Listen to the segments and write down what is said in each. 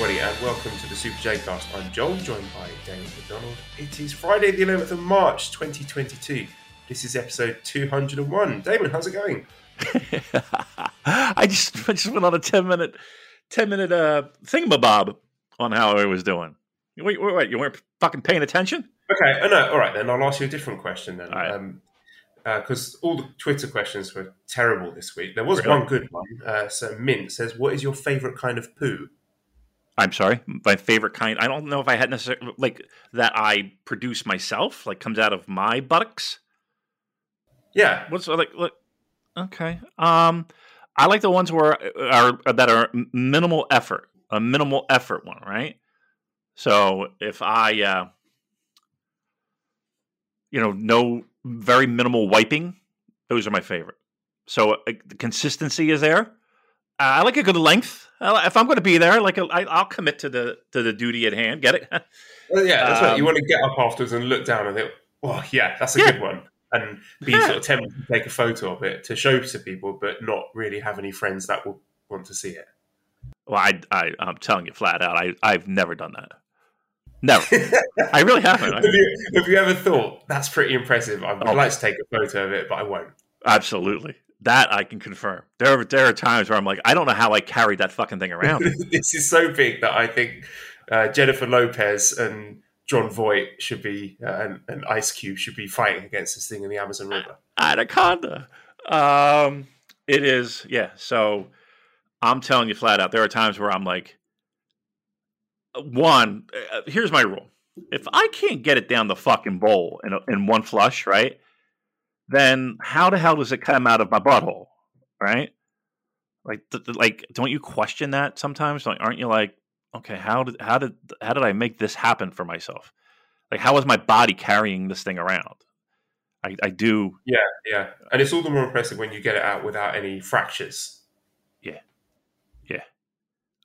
Everybody, and welcome to the Super J Cast. I'm Joel, joined by Damon McDonald. It is Friday, the 11th of March, 2022. This is episode 201. Damon, how's it going? I just I just went on a ten minute ten minute uh thingamabob on how I was doing. Wait, wait, wait, you weren't fucking paying attention? Okay, oh no, all right then. I'll ask you a different question then. All right. Um, because all the Twitter questions were terrible this week. There was Really? one good one. Uh, so Mint says, "What is your favourite kind of poo?" I'm sorry, my favorite kind. I don't know if I had necessarily like that. I produce myself, like comes out of my buttocks. Yeah, What's like? Look, okay. Um, I like the ones where are that are minimal effort, a minimal effort one, right? So if I, uh, you know, no very minimal wiping, those are my favorite. So uh, the consistency is there. Uh, I like a good length. If I'm going to be there, like I, I'll commit to the to the duty at hand. Get it? Well, yeah. That's right. You Um, want to get up afterwards and look down and think, "Oh, yeah, that's a Yeah. good one," and be Yeah. sort of tempted to take a photo of it to show to people, but not really have any friends that will want to see it. well, I, I I'm telling you flat out, I I've never done that. Never. I really haven't. Have, you, have you ever thought that's pretty impressive? I would Oh. like to take a photo of it, but I won't. Absolutely. That I can confirm. There are, there are times where I'm like, I don't know how I carried that fucking thing around. this is so big that I think uh, Jennifer Lopez and Jon Voight should be uh, and, and Ice Cube should be fighting against this thing in the Amazon River. Anaconda. Um, it is, yeah. So I'm telling you flat out, there are times where I'm like, one, uh, here's my rule. If I can't get it down the fucking bowl in, a, in one flush, right? Then how the hell does it come out of my butthole, right? Like, th- like, don't you question that sometimes? Like, aren't you like, okay, how did how did how did I make this happen for myself? Like, how is my body carrying this thing around? I, I do Yeah, yeah, and it's all the more impressive when you get it out without any fractures.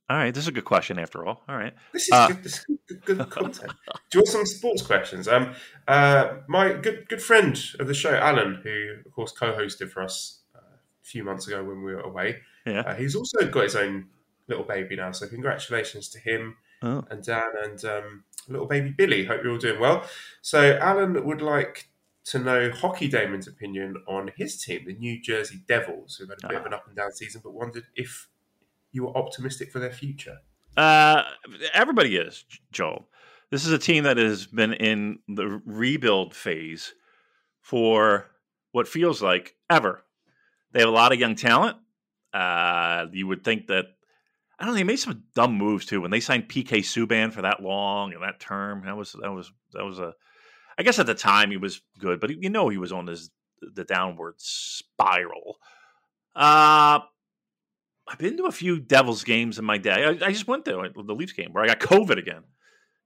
All right, this is a good question after all. All right. This is Uh, good, this is good, good content. Do you want some sports questions? Um, uh, my good good friend of the show, Alan, who of course co-hosted for us uh, a few months ago when we were away, Yeah. uh, he's also got his own little baby now. So congratulations to him Oh. and Dan and um, little baby Billy. Hope you're all doing well. So Alan would like to know Hockey Damon's opinion on his team, the New Jersey Devils, who've had a bit of an up and down season, but wondered if you were optimistic for their future. Uh, everybody is, Joel. This is a team that has been in the rebuild phase for what feels like ever. They have a lot of young talent. Uh, you would think that I don't know. They made some dumb moves too when they signed PK Subban for that long and that term. That was that was that was a. I guess at the time he was good, but you know he was on his the downward spiral. Uh I've been to a few Devils games in my day. I, I just went to the Leafs game where I got COVID again.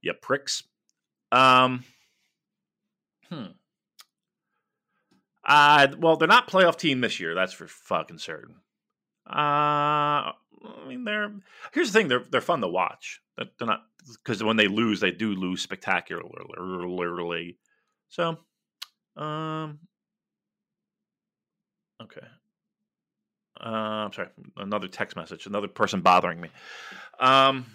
Yeah, pricks. Um, hmm. Uh, well, they're not playoff team this year. That's for fucking certain. Uh, I mean, they're here's the thing. They're they're fun to watch. They're, not because when they lose, they do lose spectacularly. So, um, okay. Uh, I'm sorry, another text message, another person bothering me. Um,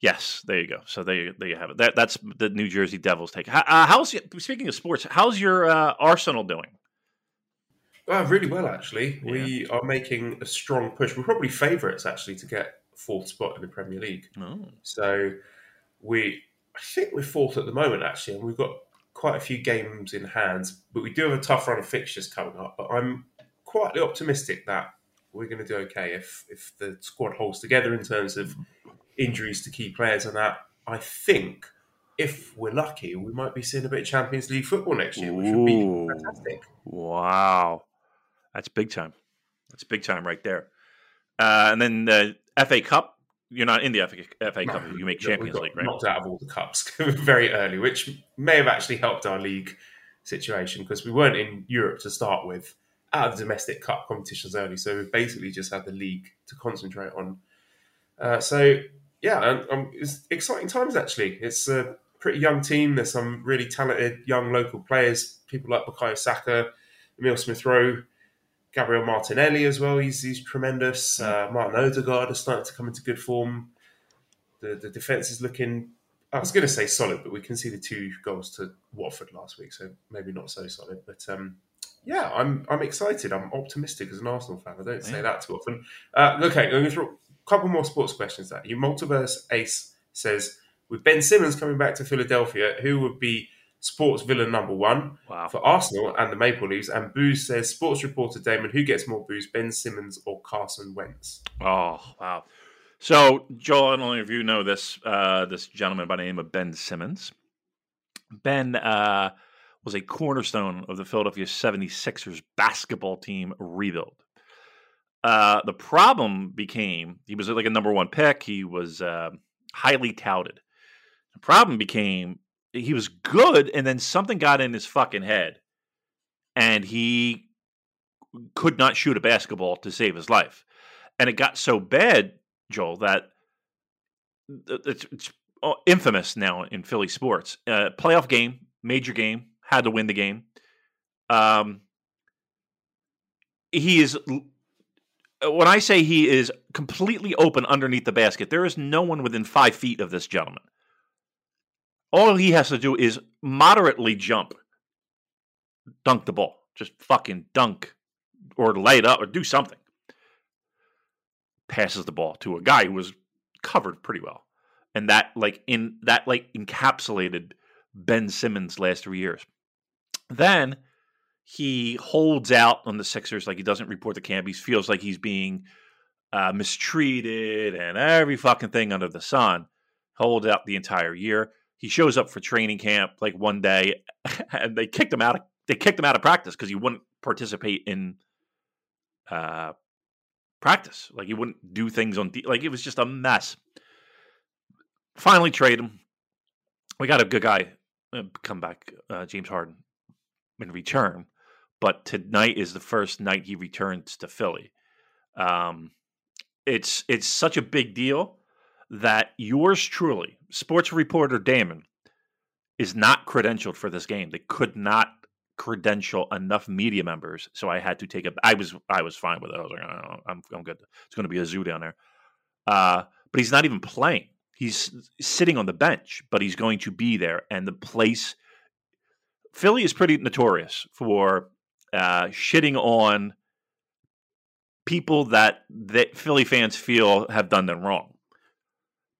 yes, there you go. So there, you- there you have it. That, that's the New Jersey Devils take. How, uh, how's speaking of sports? How's your uh, Arsenal doing? Well, really well, actually. We are making a strong push. We're probably favourites, actually, to get fourth spot in the Premier League. Oh, So we, I think we're fourth at the moment, actually, and we've got quite a few games in hand. But we do have a tough run of fixtures coming up. But I'm quietly optimistic that we're going to do okay if if the squad holds together in terms of injuries to key players and that. I think if we're lucky, we might be seeing a bit of Champions League football next year, which would be fantastic. wow, that's big time. That's big time right there. Uh, and then the FA Cup you're not in the FA, FA Cup. You make Champions League, right? Knocked out of all the cups very early, which may have actually helped our league situation because we weren't in Europe to start with out of domestic cup competitions early. So we basically just had the league to concentrate on. Uh, so yeah, um, it's exciting times actually. It's a pretty young team. There's some really talented young local players, people like Bukayo Saka, Emil Smith Rowe, Gabriel Martinelli as well. He's, he's tremendous. Uh, Martin Odegaard is starting to come into good form. The the defense is looking. I was going to say solid, but we can see the two goals to Watford last week, so maybe not so solid. But um, yeah, I'm I'm excited. I'm optimistic as an Arsenal fan. I don't say yeah. that too often. Uh, okay, I'm going to throw a couple more sports questions That you. Multiverse Ace says, with Ben Simmons coming back to Philadelphia, who would be sports villain number one wow. for Arsenal and the Maple Leafs. And Booze says, sports reporter Damon, who gets more booze, Ben Simmons or Carson Wentz? Oh, wow. So, Joel, I don't know if you know this uh, this gentleman by the name of Ben Simmons. Ben uh, was a cornerstone of the Philadelphia 76ers basketball team rebuild. Uh, the problem became he was like a number one pick. He was uh, highly touted. The problem became he was good, and then something got in his fucking head, and he could not shoot a basketball to save his life. And it got so bad, Joel, that it's, it's infamous now in Philly sports. Uh, playoff game, major game, had to win the game. Um, he is when I say he is completely open underneath the basket, there is no one within five feet of this gentleman. All he has to do is moderately jump, dunk the ball, just fucking dunk or lay it up or do something. Passes the ball to a guy who was covered pretty well. And that like in that like encapsulated Ben Simmons last three years. Then he holds out on the Sixers like he doesn't report the camp. He feels like he's being uh, mistreated and every fucking thing under the sun. Holds out the entire year. He shows up for training camp like one day, and they kicked him out. Of, they kicked him out of practice because he wouldn't participate in uh, practice. Like he wouldn't do things on like it was just a mess. Finally, trade him. We got a good guy uh, come back, uh, James Harden, in return. But tonight is the first night he returns to Philly. Um, it's it's such a big deal that yours truly, sports reporter Damon, is not credentialed for this game. They could not credential enough media members, so I had to take a. I was I was fine with it. I was like, oh, I'm I'm good. It's going to be a zoo down there. Uh, but he's not even playing. He's sitting on the bench, but he's going to be there, and the place. Philly is pretty notorious for uh, shitting on people that that Philly fans feel have done them wrong.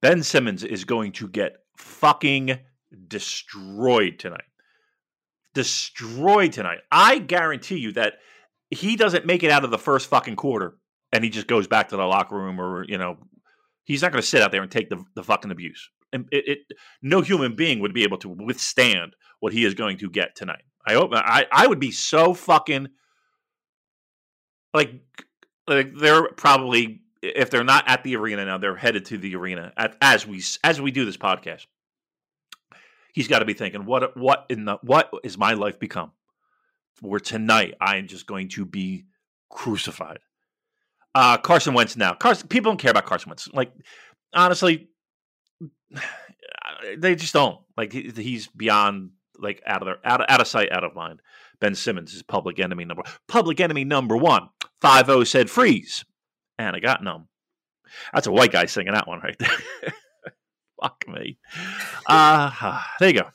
Ben Simmons is going to get fucking destroyed tonight. Destroyed tonight. I guarantee you that he doesn't make it out of the first fucking quarter and he just goes back to the locker room or, you know, he's not going to sit out there and take the, the fucking abuse. It, it, no human being would be able to withstand what he is going to get tonight. I hope I, I would be so fucking like like they're probably if they're not at the arena now, they're headed to the arena at, as we as we do this podcast. He's got to be thinking, what what in the what is my life become? Where tonight I am just going to be crucified. Uh, Carson Wentz now. Carson people don't care about Carson Wentz. Like honestly, they just don't. Like he's beyond like out of their out of, out of sight, out of mind. Ben Simmons is public enemy number public enemy number one. Five O said freeze and I got numb. That's a white guy singing that one right there. Fuck me. Uh, there you go.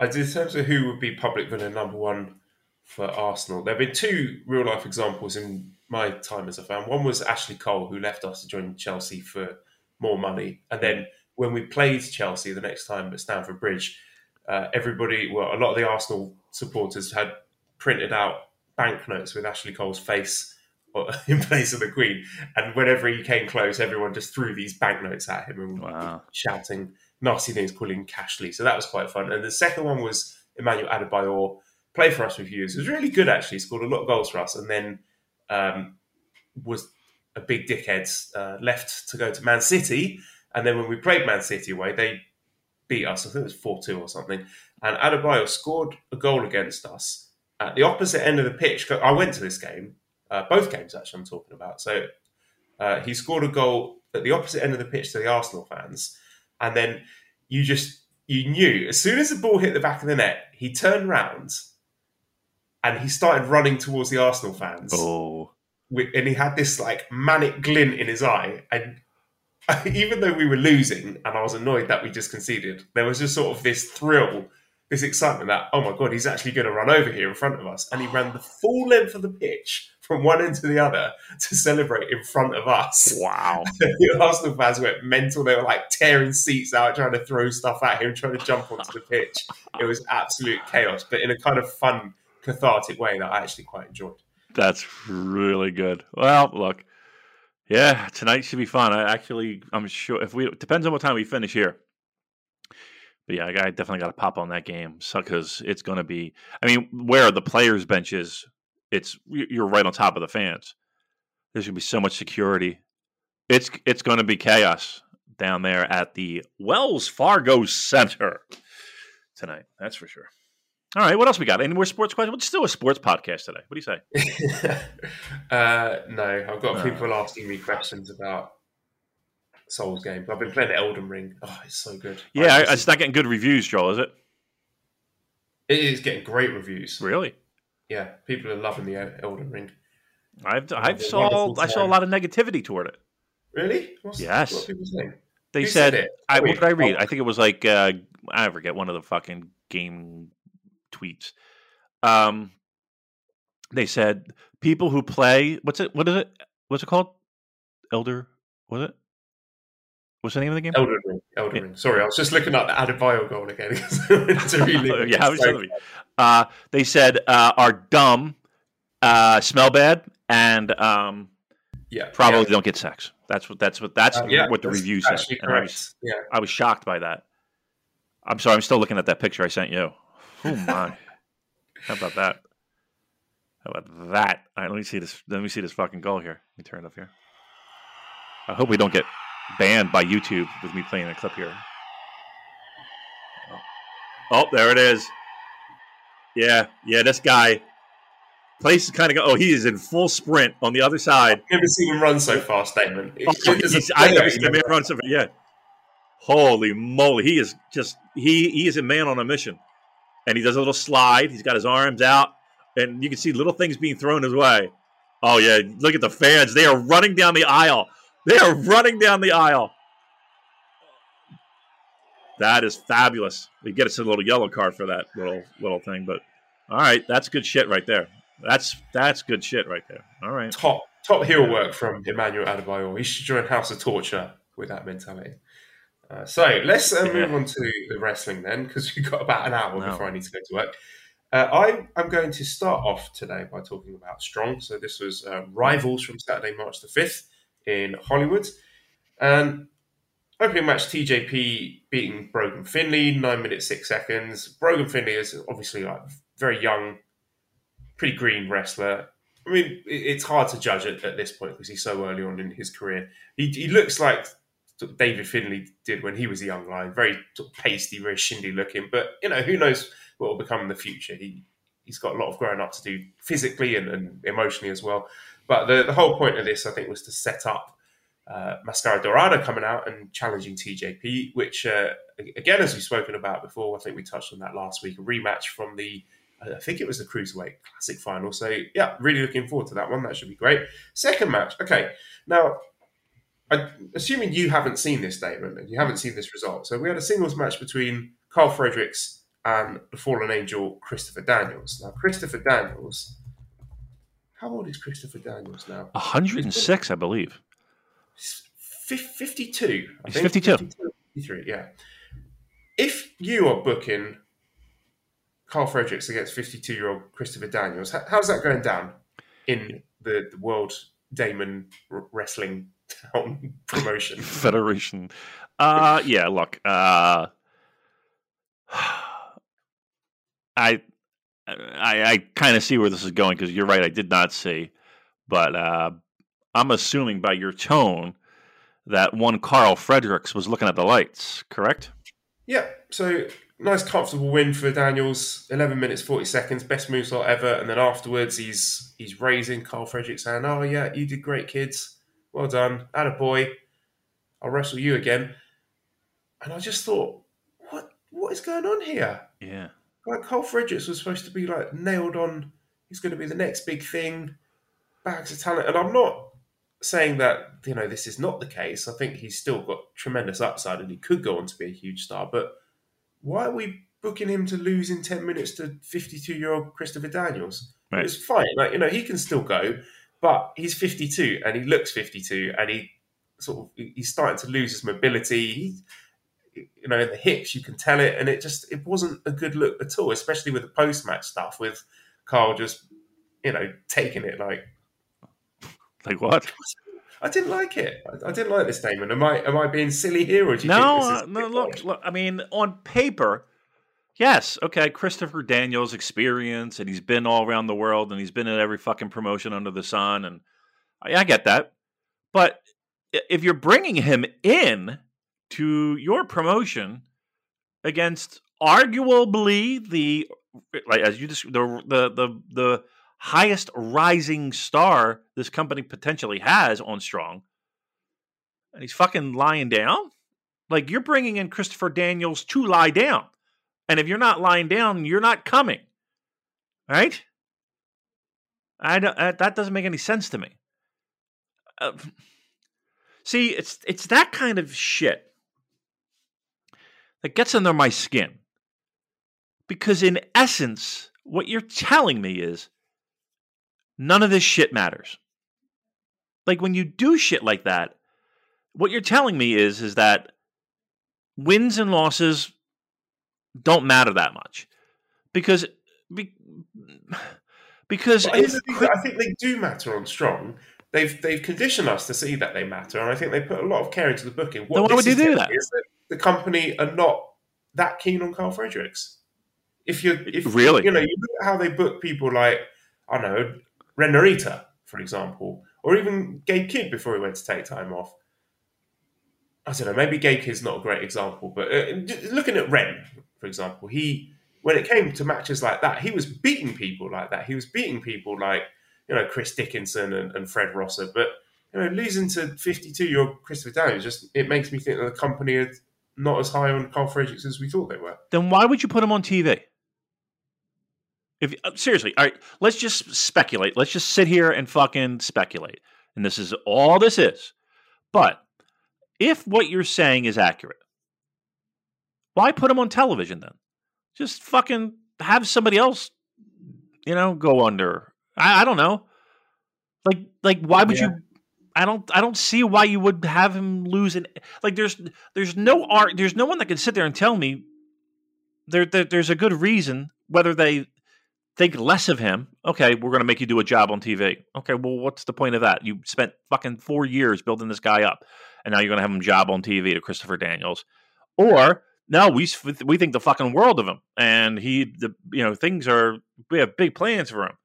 As in terms of who would be public villain number one for Arsenal, there have been two real life examples in my time as a fan. One was Ashley Cole, who left us to join Chelsea for more money. And then when we played Chelsea the next time at Stamford Bridge, uh, everybody, well, a lot of the Arsenal supporters had printed out banknotes with Ashley Cole's face in place of the Queen. And whenever he came close, everyone just threw these banknotes at him and wow. shouting nasty things, calling him Cashley. So that was quite fun. And the second one was Emmanuel Adebayor, played for us a years. It was really good actually. Scored a lot of goals for us, and then um, was a big dickhead, uh, left to go to Man City, and then when we played Man City away, they beat us. I think it was four two or something. And Adebayor scored a goal against us at the opposite end of the pitch. I went to this game, uh, both games actually. I'm talking about. So uh, he scored a goal at the opposite end of the pitch to the Arsenal fans, and then you just you knew as soon as the ball hit the back of the net, he turned round and he started running towards the Arsenal fans. Oh. And he had this like manic glint in his eye. And even though we were losing and I was annoyed that we just conceded, there was just sort of this thrill, this excitement that, oh my God, he's actually going to run over here in front of us. And he ran the full length of the pitch from one end to the other to celebrate in front of us. Wow. the Arsenal fans went mental. They were like tearing seats out, trying to throw stuff at him, trying to jump onto the pitch. It was absolute chaos, but in a kind of fun, cathartic way that I actually quite enjoyed. That's really good. Well, look, yeah, tonight should be fun. I actually, I'm sure if we depends on what time we finish here. But yeah, I definitely got to pop on that game because it's going to be. I mean, where the players' benches it's you're right on top of the fans. There's gonna be so much security. It's it's going to be chaos down there at the Wells Fargo Center tonight. That's for sure. All right, what else we got? Any more sports questions? Let's do a sports podcast today. What do you say? uh, no, I've got no. people asking me questions about Souls game. I've been playing Elden Ring. Oh, it's so good. Yeah, I, it's not getting good reviews, Joel, is it? It is getting great reviews. Really? yeah, people are loving the Elden Ring. I've I saw I saw a lot of negativity toward it. Really? What's, yes. What people saying? They Who said, said I, what did I read? I think it was like uh, I forget one of the fucking game tweets. Um, they said people who play what's it? What is it? What's it called? Elder? Was it? What's the name of the game? Elden Ring. Elden. Ring. Sorry, I was just looking up the Adebayor goal again. yeah, how was uh, They said uh, are dumb, uh, smell bad, and um, yeah, probably yeah. don't get sex. That's what that's what that's uh, yeah, what the review said. I was, yeah. I was shocked by that. I'm sorry, I'm still looking at that picture I sent you. Oh my! How about that? How about that? All right, let me see this. Let me see this fucking goal here. Let me turn it up here. I hope we don't get banned by YouTube with me playing a clip here. Oh, oh there it is. Yeah, yeah, this guy. Place is kind of go. Oh, he is in full sprint on the other side. I've never seen him run so fast, Damon. Oh, I've never seen him run so fast. Yeah. Holy moly, he is just he he is a man on a mission, and he does a little slide. He's got his arms out, and you can see little things being thrown his way. Oh yeah, look at the fans. They are running down the aisle. They are running down the aisle. That is fabulous. We get us a little yellow card for that little little thing, but all right, that's good shit right there. That's that's good shit right there. All right, top top heel work from Emmanuel Adebayor. He should join House of Torture with that mentality. Uh, so let's uh, move yeah. on to the wrestling then, because we've got about an hour no. before I need to go to work. Uh, I am going to start off today by talking about Strong. So this was uh, Rivals from Saturday, March the fifth in Hollywood. And opening match, TJP beating Brogan Finlay, nine minutes six seconds. Brogan Finlay is obviously like very young, pretty green wrestler. I mean, it's hard to judge at, at this point because he's so early on in his career. He, he looks like David Finlay did when he was a young lion, very pasty, very shindy looking. But you know, who knows what will become in the future? He he's got a lot of growing up to do physically and, and emotionally as well. But the, the whole point of this, I think, was to set up uh, Mascara Dorada coming out and challenging TJP, which, uh, again, as we've spoken about before, I think we touched on that last week, a rematch from the, I think it was the Cruiserweight Classic final. So, yeah, really looking forward to that one. That should be great. Second match. Okay. Now, I, assuming you haven't seen this, Damon, and you haven't seen this result. So, we had a singles match between Karl Fredericks and the Fallen Angel, Christopher Daniels. Now, Christopher Daniels how old is Christopher Daniels now? 106, I believe. 52. I He's 52. 53, yeah. If you are booking Karl Fredericks against 52 year old Christopher Daniels, how's that going down in the, the World Damon Wrestling Town promotion? Federation. Uh, yeah, look. Uh, I I, I kind of see where this is going because you're right. I did not see, but uh, I'm assuming by your tone that one Karl Fredericks was looking at the lights, correct? Yeah. So nice, comfortable win for Daniels. Eleven minutes forty seconds, best moonsault ever. And then afterwards, he's he's raising Karl Fredericks saying, "Oh yeah, you did great, kids. Well done, a boy. I'll wrestle you again." And I just thought, what what is going on here? Yeah. Like Karl Fredericks was supposed to be like nailed on. He's going to be the next big thing. Bags of talent, and I'm not saying that you know this is not the case. I think he's still got tremendous upside, and he could go on to be a huge star. But why are we booking him to lose in ten minutes to 52 year old Christopher Daniels? Right. It's fine, like you know he can still go, but he's 52 and he looks 52, and he sort of he's starting to lose his mobility. He, you know, in the hips, you can tell it, and it just it wasn't a good look at all, especially with the post match stuff with Karl just you know taking it like Like what? I didn't like it. I, didn't like this statement. Am I am I being silly here, or do you No, think this uh, is a no. Look, look. I mean, on paper, yes, okay. Christopher Daniels' experience, and he's been all around the world, and he's been in every fucking promotion under the sun, and I, I get that. But if you're bringing him in to your promotion against arguably the like as you just the the the the highest rising star this company potentially has on Strong, and he's fucking lying down. Like you're bringing in Christopher Daniels to lie down, and if you're not lying down, you're not coming, right? I don't, uh, that doesn't make any sense to me. Uh, see, it's it's that kind of shit that gets under my skin, because in essence, what you're telling me is none of this shit matters. Like when you do shit like that, what you're telling me is is that wins and losses don't matter that much because be, because But here's if the I think they do matter on Strong. They've they've conditioned us to see that they matter, and I think they put a lot of care into the booking. What why would you do that? that the company are not that keen on Karl Fredericks. If you if Really? you know you look at how they book people like I don't know Ren Narita, for example, or even Gabe Kidd before he went to take time off. I don't know. Maybe Gabe Kidd's not a great example, but uh, looking at Ren, for example, he when it came to matches like that, he was beating people like that. He was beating people like you know Chris Dickinson and, and Fred Rosser, but you know losing to fifty-two year old Christopher Daniels just it makes me think that the company are not as high on Karl Fredericks as we thought they were. then why would you put him on TV? If uh, seriously, all right, let's just speculate. Let's just sit here and fucking speculate. And this is all this is. But if what you're saying is accurate, why put him on television then? Just fucking have somebody else, you know, go under. I, I don't know. Like, like, why would Yeah. you? I don't. I don't see why you would have him lose an. Like, there's, there's no art. There's no one that can sit there and tell me there, there there's a good reason whether they think less of him. Okay, we're going to make you do a job on TV. Okay, well, what's the point of that? You spent fucking four years building this guy up, and now you're going to have him job on TV to Christopher Daniels, or no, we we think the fucking world of him, and he the you know things are we have big plans for him.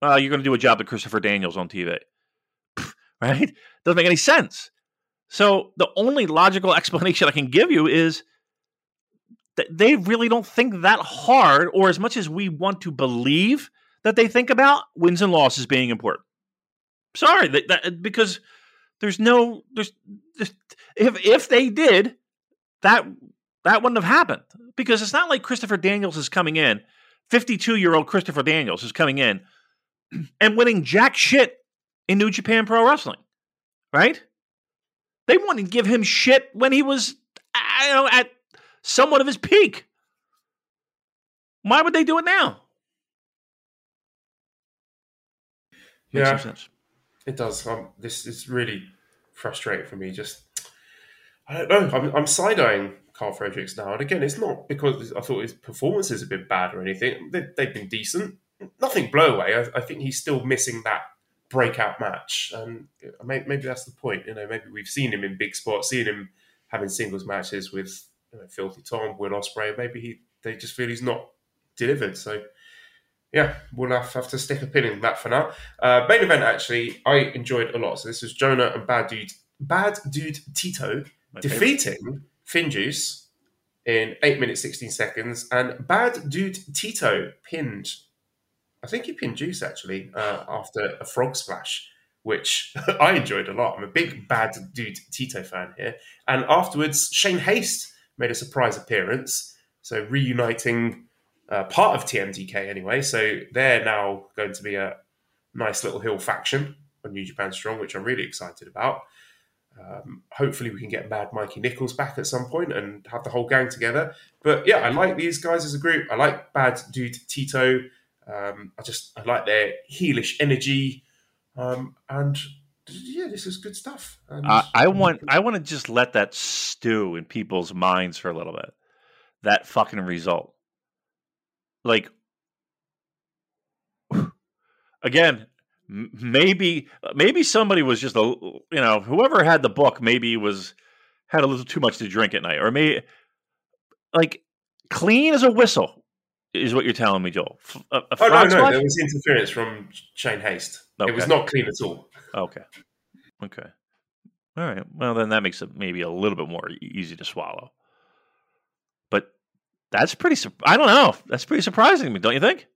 Uh, you're going to do a job to Christopher Daniels on TV, right? Doesn't make any sense. So the only logical explanation I can give you is that they really don't think that hard, or as much as we want to believe that they think about wins and losses being important. Sorry, that, that because there's no there's, there's if if they did that that wouldn't have happened because it's not like Christopher Daniels is coming in, 52 year old Christopher Daniels is coming in and winning jack shit in New Japan Pro Wrestling, right? They wanted to give him shit when he was, I know, at somewhat of his peak. Why would they do it now? Yeah. It does. Um, this is really frustrating for me. Just I don't know. I'm, I'm side eyeing Karl Fredericks now, and again, it's not because I thought his performances have been bad or anything. They, they've been decent. Nothing blow away. I, I think he's still missing that breakout match, and maybe, maybe that's the point. You know, maybe we've seen him in big spots, seen him having singles matches with you know, Filthy Tom, Will Ospreay. Maybe he they just feel he's not delivered. So yeah, we'll have, have to stick a pin in that for now. Uh, main event, actually, I enjoyed a lot. So this was Jonah and Bad Dude, Bad Dude Tito My defeating Finjuice in 8 minutes 16 seconds. And Bad Dude Tito pinned, I think he pinned Juice actually, uh, after a frog splash, which I enjoyed a lot. I'm a big Bad Dude Tito fan here. And afterwards, Shane Haste made a surprise appearance. So reuniting uh, part of TMDK anyway. So they're now going to be a nice little hill faction on New Japan Strong, which I'm really excited about. Um, hopefully, we can get Mad Mikey Nicholls back at some point and have the whole gang together. But yeah, I like these guys as a group. I like Bad Dude Tito. Um, I just I like their heelish energy, um, and yeah, this is good stuff. And I, want I want to just let that stew in people's minds for a little bit. That fucking result. Like again, maybe maybe somebody was just a you know, whoever had the book maybe was had a little too much to drink at night or maybe like clean as a whistle is what you're telling me, Joel. F- A, a Oh no, no, there was interference from Shane Haste. It was not clean at all. Okay. Okay. All right. Well, then that makes it maybe a little bit more easy to swallow. But that's pretty. I don't know. That's pretty surprising to me, don't you think?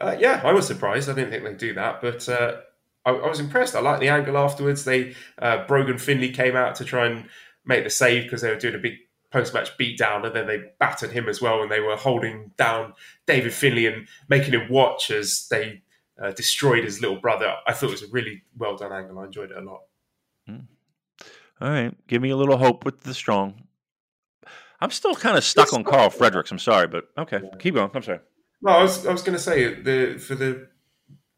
Uh, yeah, I was surprised. I didn't think they'd do that, but uh, I, I was impressed. I liked the angle afterwards. They uh, Brogan Finlay came out to try and make the save because they were doing a big post-match beatdown, and then they battered him as well, and they were holding down David Finlay and making him watch as they uh, destroyed his little brother. I thought it was a really well done angle. I enjoyed it a lot. All right. Give me a little hope with the strong. I'm still kind of stuck on Karl Fredericks. I'm sorry, but okay. Keep going. I'm sorry. No, I was I was going to say the for the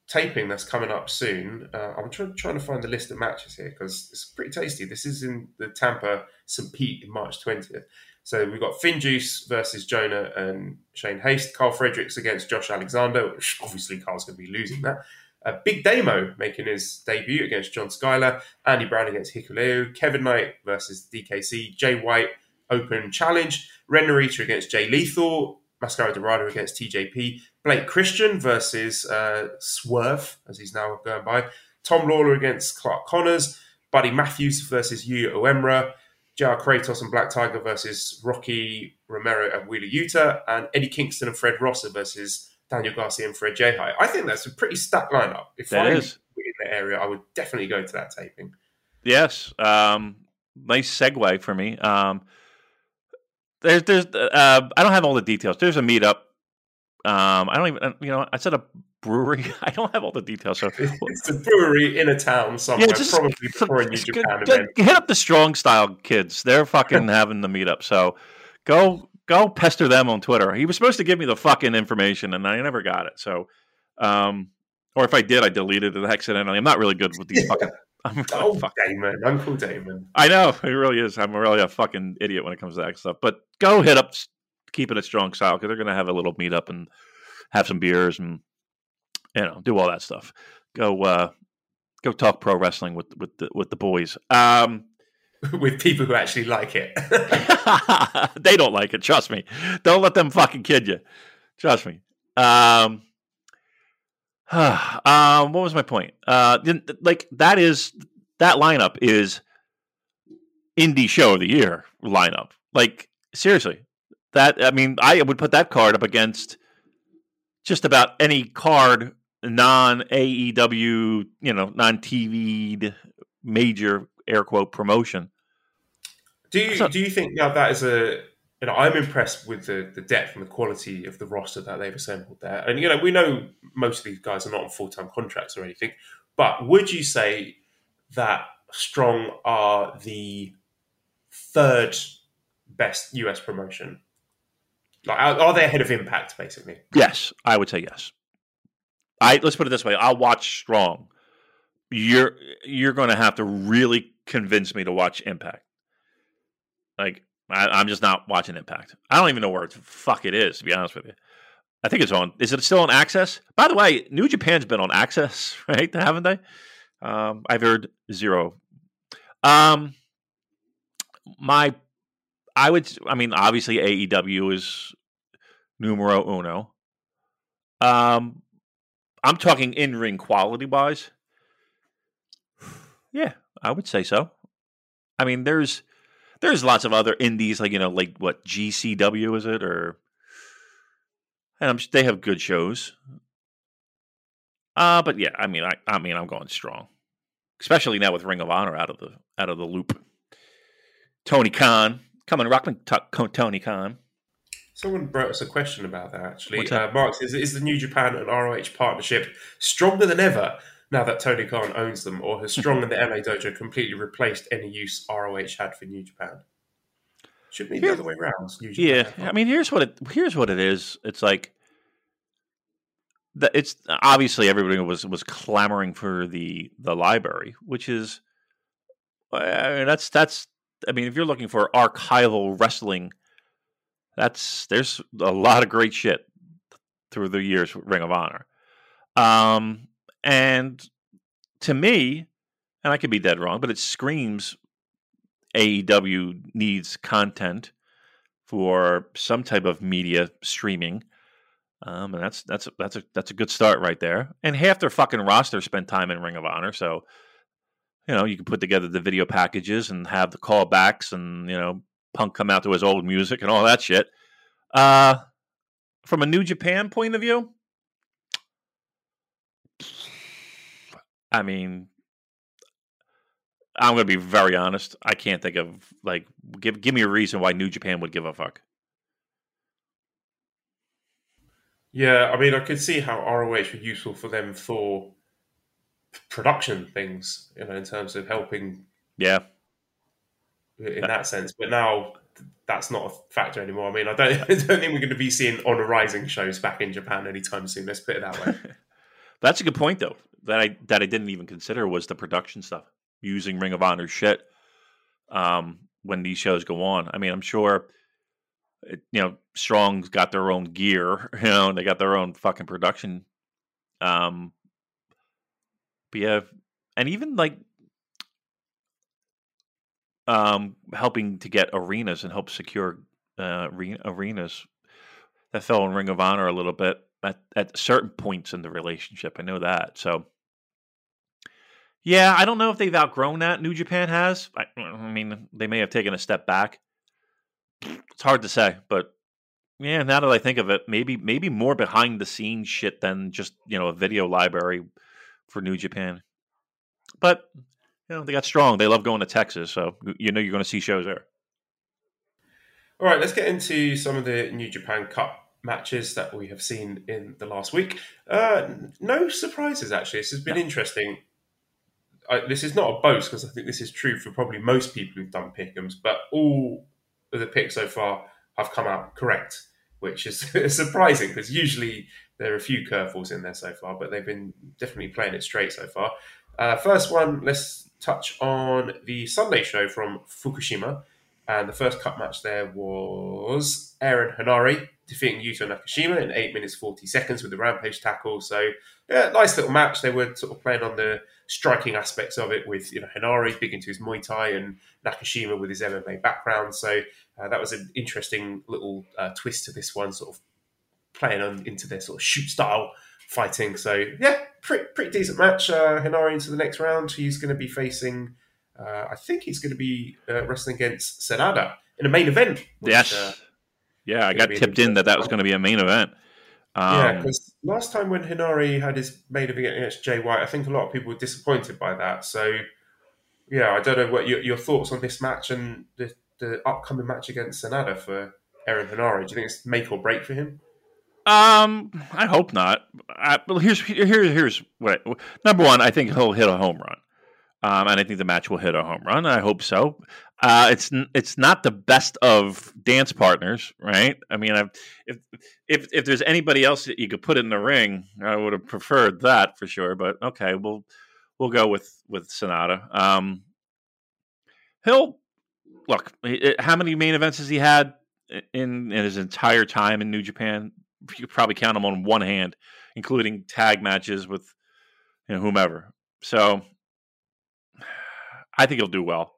taping that's coming up soon. Uh, I'm trying trying to find the list of matches here because it's pretty tasty. This is in the Tampa St Pete in March 20th. So we've got FinJuice versus Jonah and Shane Haste. Karl Fredericks against Josh Alexander, which obviously Karl's going to be losing that. Uh, Big Damo making his debut against John Schuyler. Andy Brown against Hikuleo. Kevin Knight versus DKC. Jay White Open Challenge. Ren Narita against Jay Lethal. Mascara Dorada against TJP. Blake Christian versus uh, Swerve, as he's now going by. Tom Lawlor against Clark Connors. Buddy Matthews versus Yuya Uemura. JR Kratos and Black Tiger versus Rocky Romero and Wheeler Yuta. And Eddie Kingston and Fred Rosser versus Daniel Garcia and Fred J. I think that's a pretty stacked lineup. If That I is. were in the area, I would definitely go to that taping. Yes. Um, nice segue for me. Um, there's, there's, uh, I don't have all the details. There's a meetup. Um, I don't even, you know, I said a brewery. I don't have all the details. So It's a brewery in a town somewhere, Yeah, just- probably before a New Japan event. hit up the strong style kids. They're fucking having the meetup. So go go pester them on Twitter. He was supposed to give me the fucking information and I never got it. So um or if I did, I deleted it accidentally. I'm not really good with these fucking I'm Oh, fuck- Damon, Uncle Damon. I know, he really is. I'm really a fucking idiot when it comes to that stuff. But go hit up keep it a strong style because they're gonna have a little meetup and have some beers and you know, do all that stuff. Go uh go talk pro wrestling with with the with the boys. Um With people who actually like it. they don't like it. Trust me. Don't let them fucking kid you. Trust me. Um, um, what was my point? Uh, like that is that lineup is indie show of the year lineup. Like seriously, that I mean, I would put that card up against just about any card non AEW, you know, non TV major air quote promotion. Do you So- do you think now that is a you know I'm impressed with the, the depth and the quality of the roster that they've assembled there, and you know we know most of these guys are not on full time contracts or anything, but would you say that Strong are the third best US promotion? Like are, are they ahead of Impact basically? Yes, I would say yes. I let's put it this way: I'll watch Strong. You're you're going to have to really convince me to watch Impact. Like I, I'm just not watching Impact. I don't even know where fuck it is. To be honest with you, I think it's on. Is it still on Access? By the way, New Japan's been on Access, right? Haven't they? Um, I've heard zero. Um, my, I would. I mean, obviously AEW is numero uno. Um, I'm talking in ring quality wise. Yeah, I would say so. I mean, there's there's lots of other indies like you know like what GCW is it or and I'm, they have good shows. Uh but yeah, I mean I I mean I'm going strong. Especially now with Ring of Honor out of the out of the loop. Tony Khan, come on, rock me, t- Tony Khan. Someone brought us a question about that actually. Uh, Mark says, "Is the New Japan and ROH partnership stronger than ever now that Tony Khan owns them, or has Strong and the LA Dojo completely replaced any use ROH had for New Japan?" Should be the other way around. Yeah, I mean, here's what it here's what it is. It's like that. It's obviously everybody was was clamoring for the the library, which is I mean, that's that's. I mean, if you're looking for archival wrestling, that's there's a lot of great shit through the years with Ring of Honor. Um, and to me, and I could be dead wrong, but it screams AEW needs content for some type of media streaming. Um, and that's that's that's a that's a good start right there. And half their fucking roster spent time in Ring of Honor, so you know you can put together the video packages and have the callbacks, and you know Punk come out to his old music and all that shit. Uh, from a New Japan point of view, I mean, I'm going to be very honest. I can't think of like give give me a reason why New Japan would give a fuck. Yeah, I mean, I could see how ROH were useful for them for production things, you know, in terms of helping Yeah, in uh, that sense. But now that's not a factor anymore. I mean, I don't, I don't think we're going to be seeing Honor Rising shows back in Japan anytime soon. Let's put it that way. that's a good point though. That I that I didn't even consider was the production stuff using Ring of Honor shit um, when these shows go on. I mean, I'm sure it, you know Strong's got their own gear. You know, and they got their own fucking production. Um, but yeah, and even like um, helping to get arenas and help secure uh, are- arenas that fell in Ring of Honor a little bit at, at certain points in the relationship. I know that. So, yeah, I don't know if they've outgrown that. New Japan has. I, I mean, they may have taken a step back. It's hard to say, but yeah, now that I think of it, maybe maybe more behind the scenes shit than just you know a video library for New Japan. But you know they got strong. They love going to Texas, so you know you're going to see shows there. All right, let's get into some of the New Japan Cup matches that we have seen in the last week. Uh, no surprises, actually. This has been interesting. I, this is not a boast because I think this is true for probably most people who've done pick'ems, but all of the picks so far have come out correct, which is surprising because usually there are a few curveballs in there so far, but they've been definitely playing it straight so far. Uh, first one, let's touch on the Sunday show from Fukushima. And the first cup match there was Aaron Henare defeating Yuto Nakashima in 8 minutes 40 seconds with the rampage tackle. So, yeah, nice little match. They were sort of playing on the striking aspects of it with you know Henare big into his Muay Thai and Nakashima with his MMA background. So, uh, that was an interesting little uh, twist to this one, sort of playing on into their sort of shoot style fighting. So, yeah, pretty, pretty decent match. Uh, Henare into the next round. He's going to be facing. Uh, I think he's going to be uh, wrestling against Sanada in a main event. which, yes. uh, yeah, I got tipped in that that was going to be a main event. Um, yeah, because last time when Henare had his main event against Jay White, I think a lot of people were disappointed by that. So, yeah, I don't know what your, your thoughts on this match and the, the upcoming match against Sanada for Aaron Henare. Do you think it's make or break for him? Um, I hope not. I, well, here's here, here's what. Number one, I think he'll hit a home run, um, and I think the match will hit a home run. I hope so. Uh, it's it's not the best of dance partners, right? I mean, I've, if if if there's anybody else that you could put in the ring, I would have preferred that for sure. But okay, we'll we'll go with with Sanada. Um, he'll look. How many main events has he had in, in his entire time in New Japan? You could probably count them on one hand, including tag matches with you know, whomever. So I think he'll do well.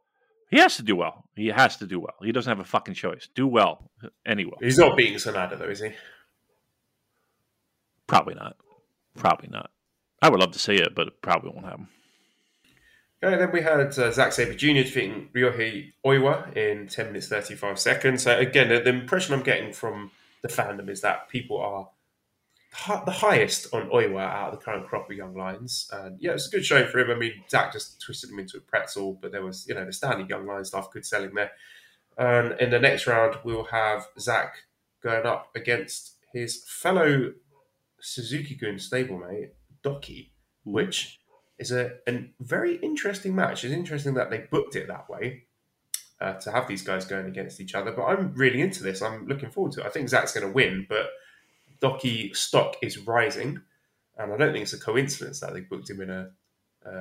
He has to do well. He has to do well. He doesn't have a fucking choice. Do well anyway. He's not beating Sanada, though, is he? Probably not. Probably not. I would love to see it, but it probably won't happen. Okay, then we had uh, Zack Sabre Jr. defeating Ryohei Oiwa in 10 minutes 35 seconds. So, again, the, the impression I'm getting from the fandom is that people are the highest on Oiwa out of the current crop of young lions. And yeah, it's a good show for him. I mean, Zach just twisted him into a pretzel, but there was, you know, the standing young lion stuff, good selling there. And in the next round, we'll have Zach going up against his fellow Suzuki Gun stablemate, DOUKI, which is a, a very interesting match. It's interesting that they booked it that way uh, to have these guys going against each other. But I'm really into this. I'm looking forward to it. I think Zach's going to win, but DOUKI stock is rising, and I don't think it's a coincidence that they booked him in a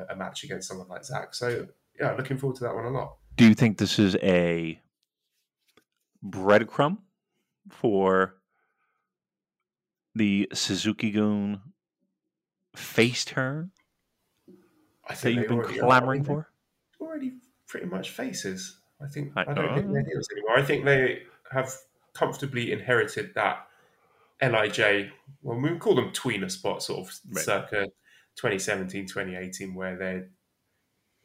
a match against someone like Zach. So yeah, looking forward to that one a lot. Do you think this is a breadcrumb for the Suzuki Gun face turn I think that you've been clamoring for? Already pretty much faces. I think I, I don't uh, think they're anymore. I think they have comfortably inherited that LIJ. Well, we call them tweener spot, sort of right. circa 2017, 2018, where they're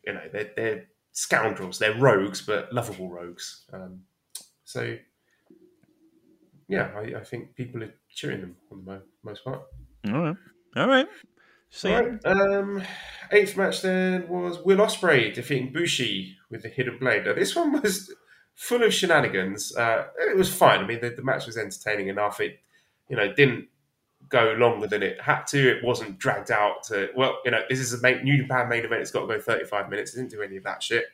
you know they're, they're scoundrels, they're rogues, but lovable rogues. Um, so yeah, I, I, think people are cheering them on the most part. All right, all right. So, right. Um, eighth match then was Will Ospreay defeating Bushi with the hidden blade. Now, this one was full of shenanigans. Uh, it was fine. I mean, the, the, match was entertaining enough. It, you know, didn't go longer than it had to. It wasn't dragged out to. Well, you know, this is a main, New Japan main event. It's got to go thirty-five minutes. It didn't do any of that shit.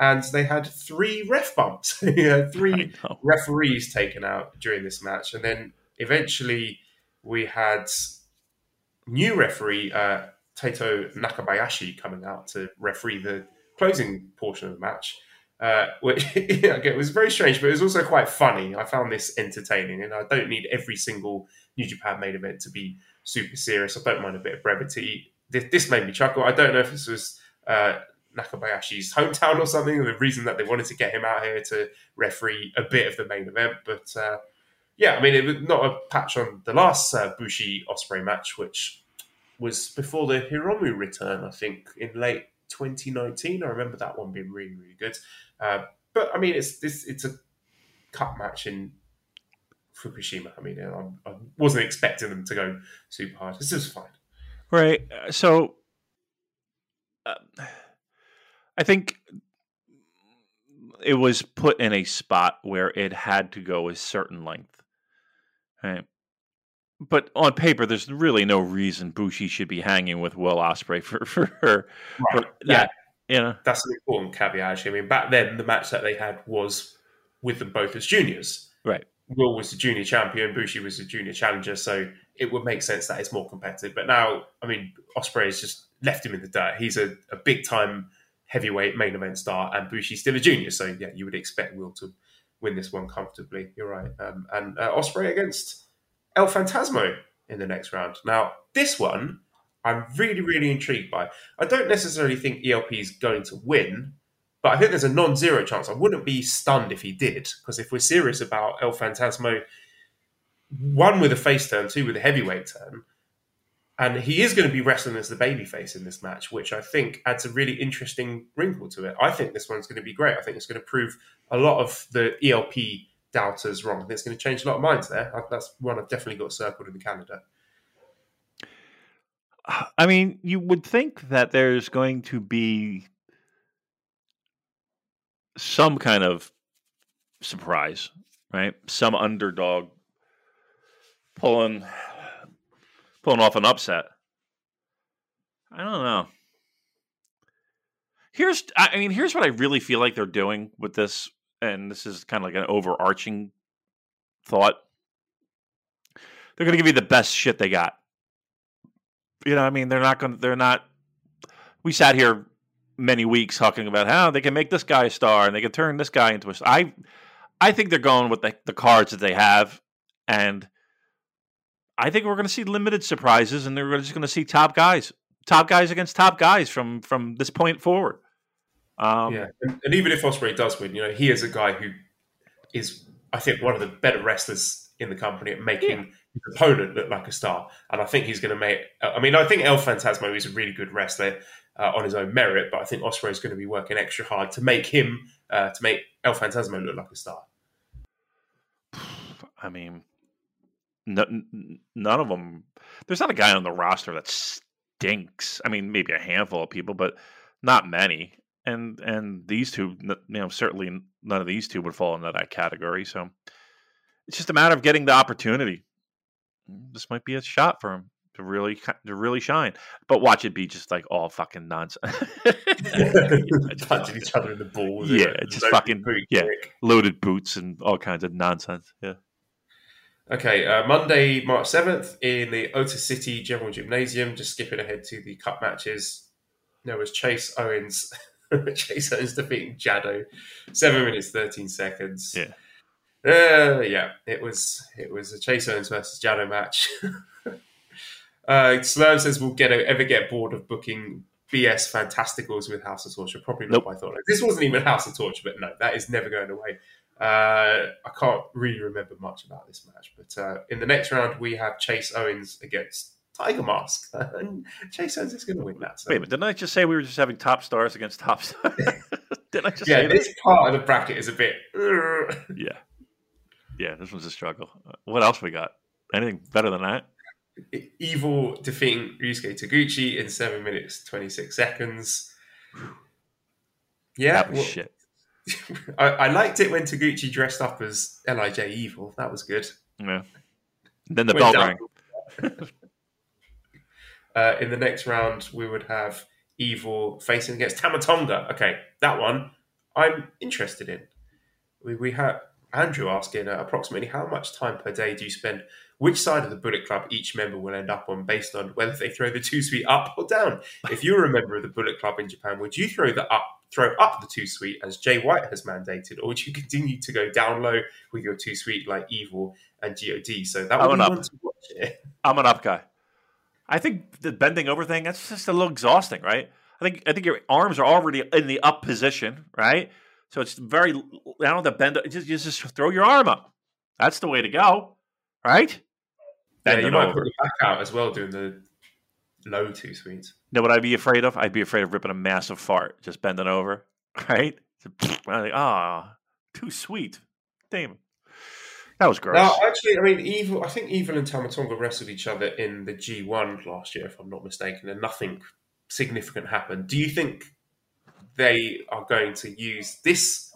And they had three ref bumps. you know, three referees taken out during this match, and then eventually we had new referee uh, Taito Nakabayashi coming out to referee the closing portion of the match. Uh, which again, was very strange, but it was also quite funny. I found this entertaining, and I don't need every single New Japan main event to be super serious. I don't mind a bit of brevity. This, this made me chuckle. I don't know if this was uh, Nakabayashi's hometown or something, or the reason that they wanted to get him out here to referee a bit of the main event. But uh, yeah, I mean, it was not a patch on the last uh, Bushi Ospreay match, which was before the Hiromu return, I think, in late 2019. I remember that one being really, really good. Uh, but I mean, it's this it's a cup match in Fukushima. I mean, I, I wasn't expecting them to go super hard. This is fine. Right. So, uh, I think it was put in a spot where it had to go a certain length. Right but on paper, there's really no reason Bushi should be hanging with Will Ospreay for for her. Right. For, yeah, you know that's an important caveat. Actually, I mean, back then the match that they had was with them both as juniors. Right. Will was the junior champion, Bushi was the junior challenger, so it would make sense that it's more competitive. But now, I mean, Ospreay has just left him in the dirt. He's a, a big time heavyweight main event star, and Bushi's still a junior. So yeah, you would expect Will to win this one comfortably. You're right. Um, and uh, Ospreay against El Phantasmo in the next round. Now, this one I'm really, really intrigued by. I don't necessarily think ELP is going to win, but I think there's a non zero chance. I wouldn't be stunned if he did, because if we're serious about El Phantasmo, one with a face turn, two with a heavyweight turn, and he is going to be wrestling as the babyface in this match, which I think adds a really interesting wrinkle to it. I think this one's going to be great. I think it's going to prove a lot of the ELP doubters wrong. I think it's going to change a lot of minds there. That's one I've definitely got circled in the calendar. I mean, you would think that there's going to be some kind of surprise, right? Some underdog pulling pulling off an upset. I don't know. Here's I mean, here's what I really feel like they're doing with this and this is kind of like an overarching thought. They're going to give you the best shit they got. You know, I mean, they're not going. to They're not. We sat here many weeks talking about how they can make this guy a star and they can turn this guy into a. Star. I, I think they're going with the, the cards that they have, and I think we're going to see limited surprises, and they're just going to see top guys, top guys against top guys from from this point forward. Um, yeah, and, and, even if Ospreay does win, you know, he is a guy who is, I think, one of the better wrestlers in the company at making yeah. his opponent look like a star. And I think he's going to make. I mean, I think El Phantasmo is a really good wrestler uh, on his own merit, but I think Ospreay is going to be working extra hard to make him uh, to make El Phantasmo look like a star. I mean, no, none of them. There's not a guy on the roster that stinks. I mean, maybe a handful of people, but not many. And and these two, you know, certainly none of these two would fall into that category. So it's just a matter of getting the opportunity. This might be a shot for him to really to really shine. But watch it be just like all fucking nonsense. Punching each other in the balls. Yeah, just fucking yeah, loaded boots and all kinds of nonsense. Yeah. Okay, uh, Monday, March 7th in the Ota City General Gymnasium. Just skipping ahead to the cup matches. There was Chase Owens. Chase Owens defeating Jado. Seven minutes, 13 seconds. Yeah. Uh, yeah, it was it was a Chase Owens versus Jado match. uh, Slam says we'll get ever get bored of booking BS Fantasticals with House of Torture. Probably not. Nope. I thought this wasn't even House of Torture, but no, that is never going away. Uh, I can't really remember much about this match, but uh, in the next round we have Chase Owens against Tiger Mask, and Chase Owens is going to win that. So. Wait, but didn't I just say we were just having top stars against top stars? didn't I just yeah, say this that? part of the bracket is a bit. yeah, yeah, this one's a struggle. Uh, what else we got? Anything better than that? Evil defeating Ryusuke Taguchi in seven minutes twenty six seconds. Yeah, that was well, shit. I, I, liked it when Taguchi dressed up as Lij Evil. That was good. Yeah. Then the bell rang. Uh, in the next round, we would have Evil facing against Tama Tonga. Okay, that one I'm interested in. We, we have Andrew asking uh, approximately how much time per day do you spend? Which side of the Bullet Club each member will end up on based on whether they throw the two sweet up or down. If you're a member of the Bullet Club in Japan, would you throw the up throw up the two sweet as Jay White has mandated, or would you continue to go down low with your two sweet like Evil and God? So that would I'm be one to watch. I'm an up guy. I think the bending over thing that's just a little exhausting, right? I think I think your arms are already in the up position, right? So it's very I don't have to bend. Just just, just throw your arm up. That's the way to go, right? Yeah, you might over. put your back out as well doing the low two sweets. know what I'd be afraid of? I'd be afraid of ripping a massive fart, just bending over, right? Ah, too sweet. Damn. That was gross. Now, actually, I mean, Evil. I think Evil and Tama Tonga wrestled each other in the G1 last year, if I'm not mistaken, and nothing significant happened. Do you think they are going to use this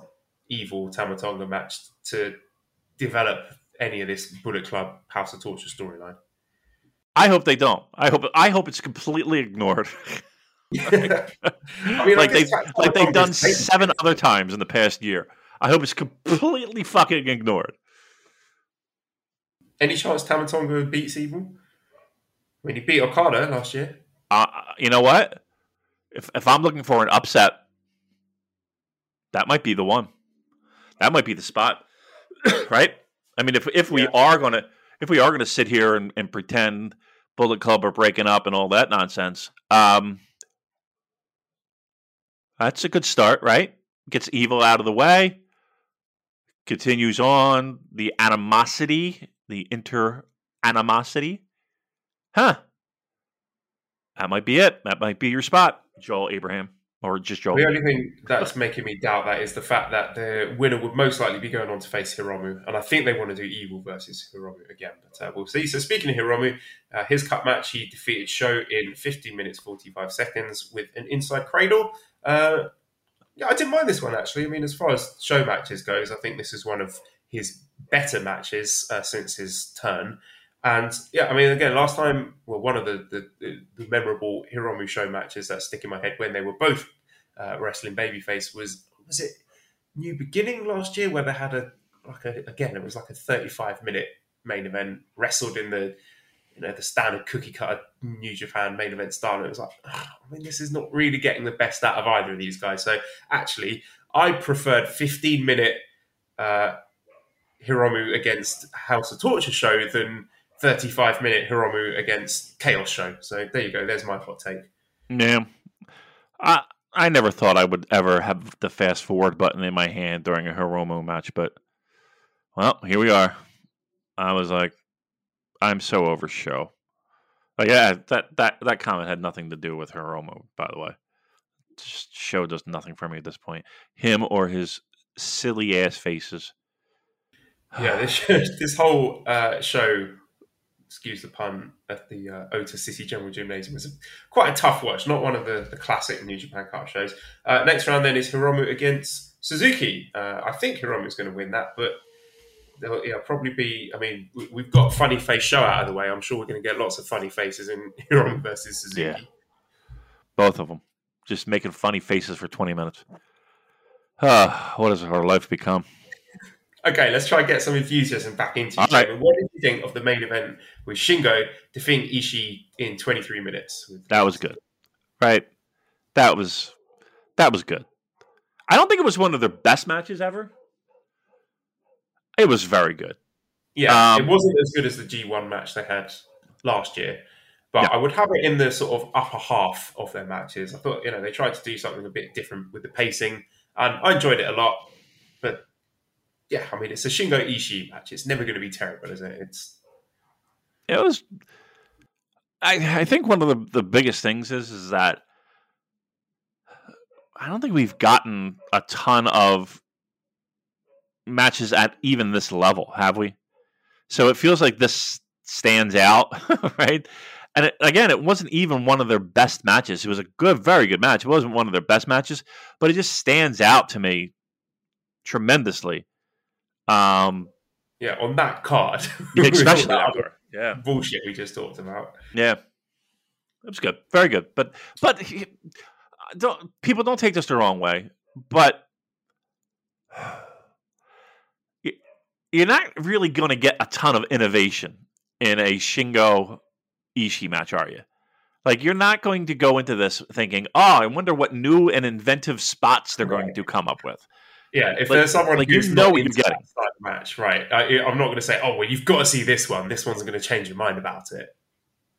Evil Tama Tonga match to develop any of this Bullet Club House of Torture storyline? I hope they don't. I hope I hope it's completely ignored. like, I mean, like they've like they've done seven other times in the past year. I hope it's completely fucking ignored. Any chance Tama Tonga beats Evil? I mean, he beat Okada last year. Uh, you know what? If if I'm looking for an upset, that might be the one. That might be the spot, right? I mean, if if we yeah. are gonna if we are gonna sit here and, and pretend Bullet Club are breaking up and all that nonsense, um, that's a good start, right? Gets evil out of the way, continues on the animosity, the inter animosity. Huh. That might be it. That might be your spot, Joel Abraham or just Joel? The only thing that's making me doubt that is the fact that the winner would most likely be going on to face Hiromu, and I think they want to do Evil versus Hiromu again, but uh, we'll see. So speaking of Hiromu, uh, his cut match, he defeated Sho in 15 minutes 45 seconds with an inside cradle. Uh, yeah, I didn't mind this one actually. I mean, as far as Sho matches goes, I think this is one of his better matches uh, since his turn. And yeah, I mean, again, last time, well, one of the, the, the memorable Hiromu Sho matches that stick in my head when they were both uh, wrestling babyface was was it New Beginning last year where they had a like a again it was like a thirty five minute main event wrestled in the you know the standard cookie cutter New Japan main event style. And it was like, oh, I mean, this is not really getting the best out of either of these guys. So actually, I preferred fifteen minute uh, Hiromu against House of Torture Sho than 35 minute Hiromu against Chaos Sho. So there you go. There's my hot take. Yeah. I I never thought I would ever have the fast forward button in my hand during a Hiromu match, but well, here we are. I was like, I'm so over Sho. Like, yeah, that that that comment had nothing to do with Hiromu, by the way. Just Sho does nothing for me at this point. Him or his silly ass faces. Yeah, this this whole uh, show, excuse the pun, at the uh, Ota City General Gymnasium was quite a tough watch. Not one of the, the classic New Japan Cup shows. Uh, next round then is Hiromu against Suzuki. Uh, I think Hiromu is going to win that, but there'll yeah, probably be. I mean, we- we've got funny face Sho out of the way. I'm sure we're going to get lots of funny faces in Hiromu versus Suzuki. Yeah. Both of them. Just making funny faces for 20 minutes. Ah, what has our life become? Okay, let's try and get some enthusiasm back into you. right. What did you think of the main event with Shingo defeating Ishii in 23 minutes? That was good. Right? That was that was good. I don't think it was one of their best matches ever. It was very good. Yeah, Um, it wasn't as good as the G1 match they had last year, but Yeah. I would have it in the sort of upper half of their matches. I thought, you know, they tried to do something a bit different with the pacing, and I enjoyed it a lot. But yeah, I mean, it's a Shingo Ishii match. It's never going to be terrible, is it? It's It was I I think one of the, the biggest things is is that I don't think we've gotten a ton of matches at even this level, have we? So it feels like this stands out, right? And it, again, it wasn't even one of their best matches. It was a good, very good match. It wasn't one of their best matches, but it just stands out to me tremendously. Um, yeah, on that card, yeah, with all especially that other. Yeah, bullshit we just talked about. yeah, it was good, very good. But but don't people don't take this the wrong way. But you're not really going to get a ton of innovation in a Shingo Ishii match, are you? Like you're not going to go into this thinking, "Oh, I wonder what new and inventive spots they're going to come up with." Yeah, if Like- there's someone like, you who's know not what you're into that match, right? I, I'm not going to say, "Oh, well, you've got to see this one. This one's going to change your mind about it."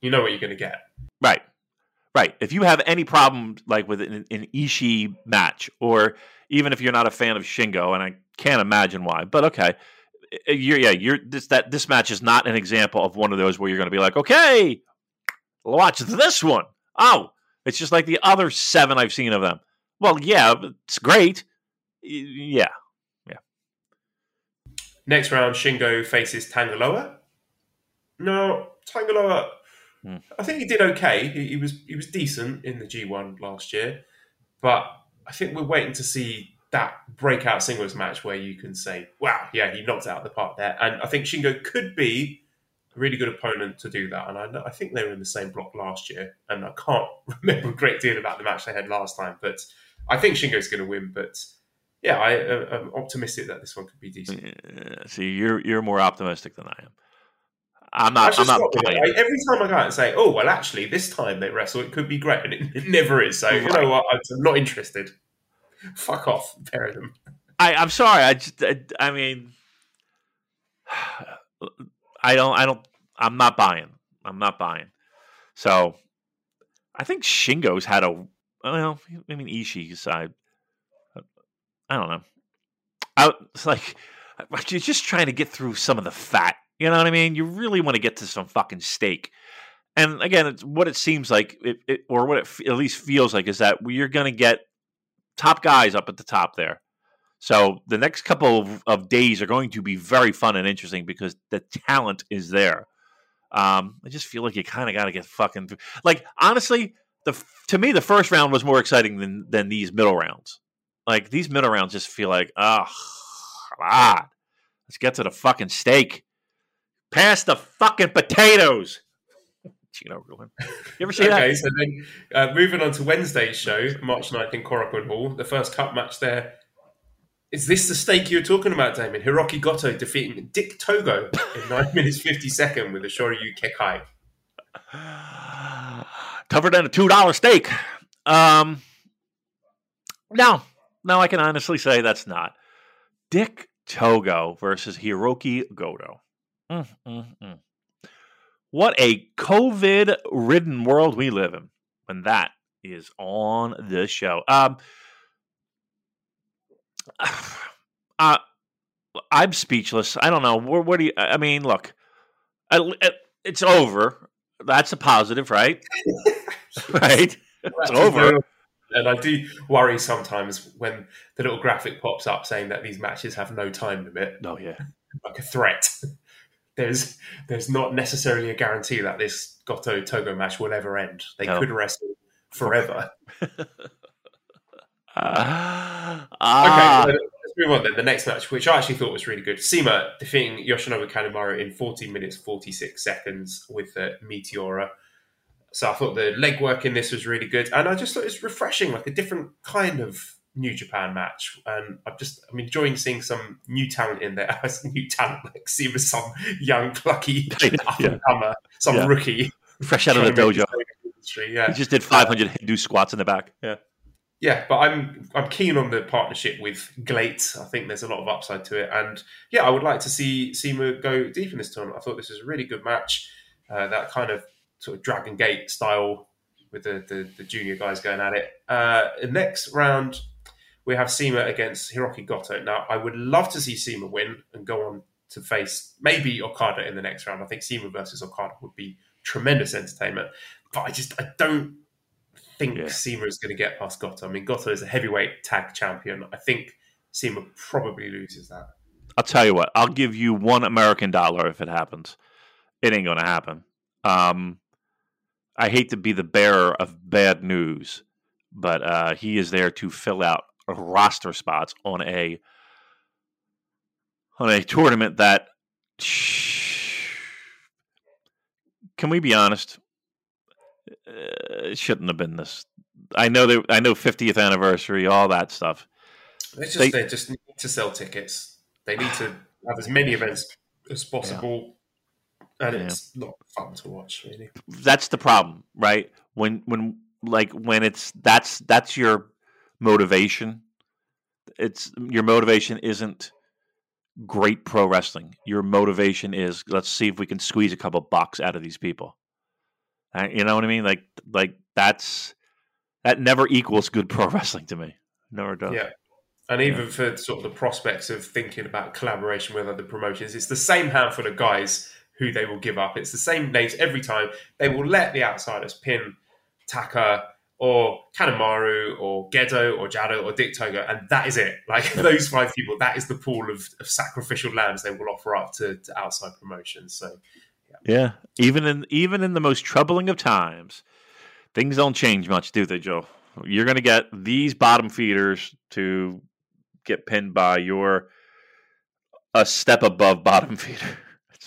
You know what you're going to get. Right. Right. If you have any problem like with an, an Ishii match, or even if you're not a fan of Shingo, and I can't imagine why, but okay, uh, you're yeah, you're this that this match is not an example of one of those where you're going to be like, okay, watch this one. Oh, it's just like the other seven I've seen of them. Well, yeah, it's great. Y- Yeah, Next round, Shingo faces Tangaloa. No, Tangaloa. Hmm. I think he did okay. He, he was he was decent in the G1 last year, but I think we're waiting to see that breakout singles match where you can say, "Wow, yeah, he knocked out the park there." And I think Shingo could be a really good opponent to do that. And I, know, I think they were in the same block last year, and I can't remember a great deal about the match they had last time. But I think Shingo's going to win. But yeah, I, I'm optimistic that this one could be decent. Uh, see, you're you're more optimistic than I am. I'm not. I'm not. I- every time I go out and say, "Oh well, actually, this time they wrestle, it could be great," and it, it never is. So you know what? I'm not interested. Fuck off, pair of them. I, I'm sorry. I just, I, I mean, I don't, I don't, I'm not buying. I'm not buying. So, I think Shingo's had a, well, I mean, Ishii's side. I don't know. I it's like, you're just trying to get through some of the fat. You know what I mean? You really want to get to some fucking steak. And again, it's what it seems like, it, it, or what it f- at least feels like, is that you're going to get top guys up at the top there. So the next couple of, of days are going to be very fun and interesting because the talent is there. Um, I just feel like you kind of got to get fucking through. Like honestly, the to me the first round was more exciting than than these middle rounds. Like these middle rounds just feel like, oh, on, let's get to the fucking steak. Pass the fucking potatoes. Gino Ruin. You ever see that? Okay, so then uh, moving on to Wednesday's show, March 9th in Korakuen Hall, the first cup match there. Is this the stake you were talking about, Damon? Hiroki Goto defeating Dick Togo in 9 minutes 50 second with a Shoryu Kekai. tougher than a two dollar steak. Um, no, no, I can honestly say that's not Dick Togo versus Hiroki Goto. Mm, mm, mm. What a COVID-ridden world we live in when that is on the show. Um, uh, I'm speechless. I don't know. What, what do you? I mean, look. At, at, it's over. That's a positive, right? right. It's over. And I do worry sometimes when the little graphic pops up saying that these matches have no time limit. Oh yeah, like a threat. there's there's not necessarily a guarantee that this Goto Togo match will ever end. They no. could wrestle forever. uh, okay, let's move on then. The next match, which I actually thought was really good, CIMA defeating Yoshinobu Kanemaru in 14 minutes 46 seconds with the Meteora. So I thought the legwork in this was really good, and I just thought it was refreshing, like a different kind of New Japan match, and I'm just I'm enjoying seeing some new talent in there. new talent, like see with some young plucky up and comer, some yeah. rookie, fresh out of the dojo. Industry, yeah. He just did 500 Hindu squats in the back. Yeah, yeah, but I'm I'm keen on the partnership with GLEAT. I think there's a lot of upside to it, and yeah, I would like to see CIMA go deep in this tournament. I thought this was a really good match. Uh, that kind of sort of Dragon Gate style with the, the, the junior guys going at it. Uh, next round, we have CIMA against Hiroki Goto. Now, I would love to see CIMA win and go on to face maybe Okada in the next round. I think CIMA versus Okada would be tremendous entertainment. But I just I don't think yeah. CIMA is going to get past Goto. I mean, Goto is a heavyweight tag champion. I think CIMA probably loses that. I'll tell you what. I'll give you one American dollar if it happens. It ain't going to happen. Um, I hate to be the bearer of bad news, but uh, he is there to fill out roster spots on a on a tournament that can we be honest? Uh, it shouldn't have been this i know that i know 50th anniversary all that stuff. They just they, they just need to sell tickets. They need to have as many events as possible yeah. and it's yeah. not fun to watch really that's the problem right when when like when it's that's that's your motivation. It's your motivation isn't great pro wrestling. Your motivation is let's see if we can squeeze a couple bucks out of these people. Uh, you know what I mean? Like like that's that never equals good pro wrestling to me. Never does. Yeah. And even yeah. for sort of the prospects of thinking about collaboration with other promotions, it's the same handful of guys who they will give up. It's the same names every time. They will let the outsiders pin Taka, or Kanemaru or Gedo or Jado or Dick Togo, and that is it. Like those five people, that is the pool of, of sacrificial lambs they will offer up to, to outside promotions. So yeah. yeah. Even in even in the most troubling of times, things don't change much, do they, Joe? You're gonna get these bottom feeders to get pinned by your a step above bottom feeder.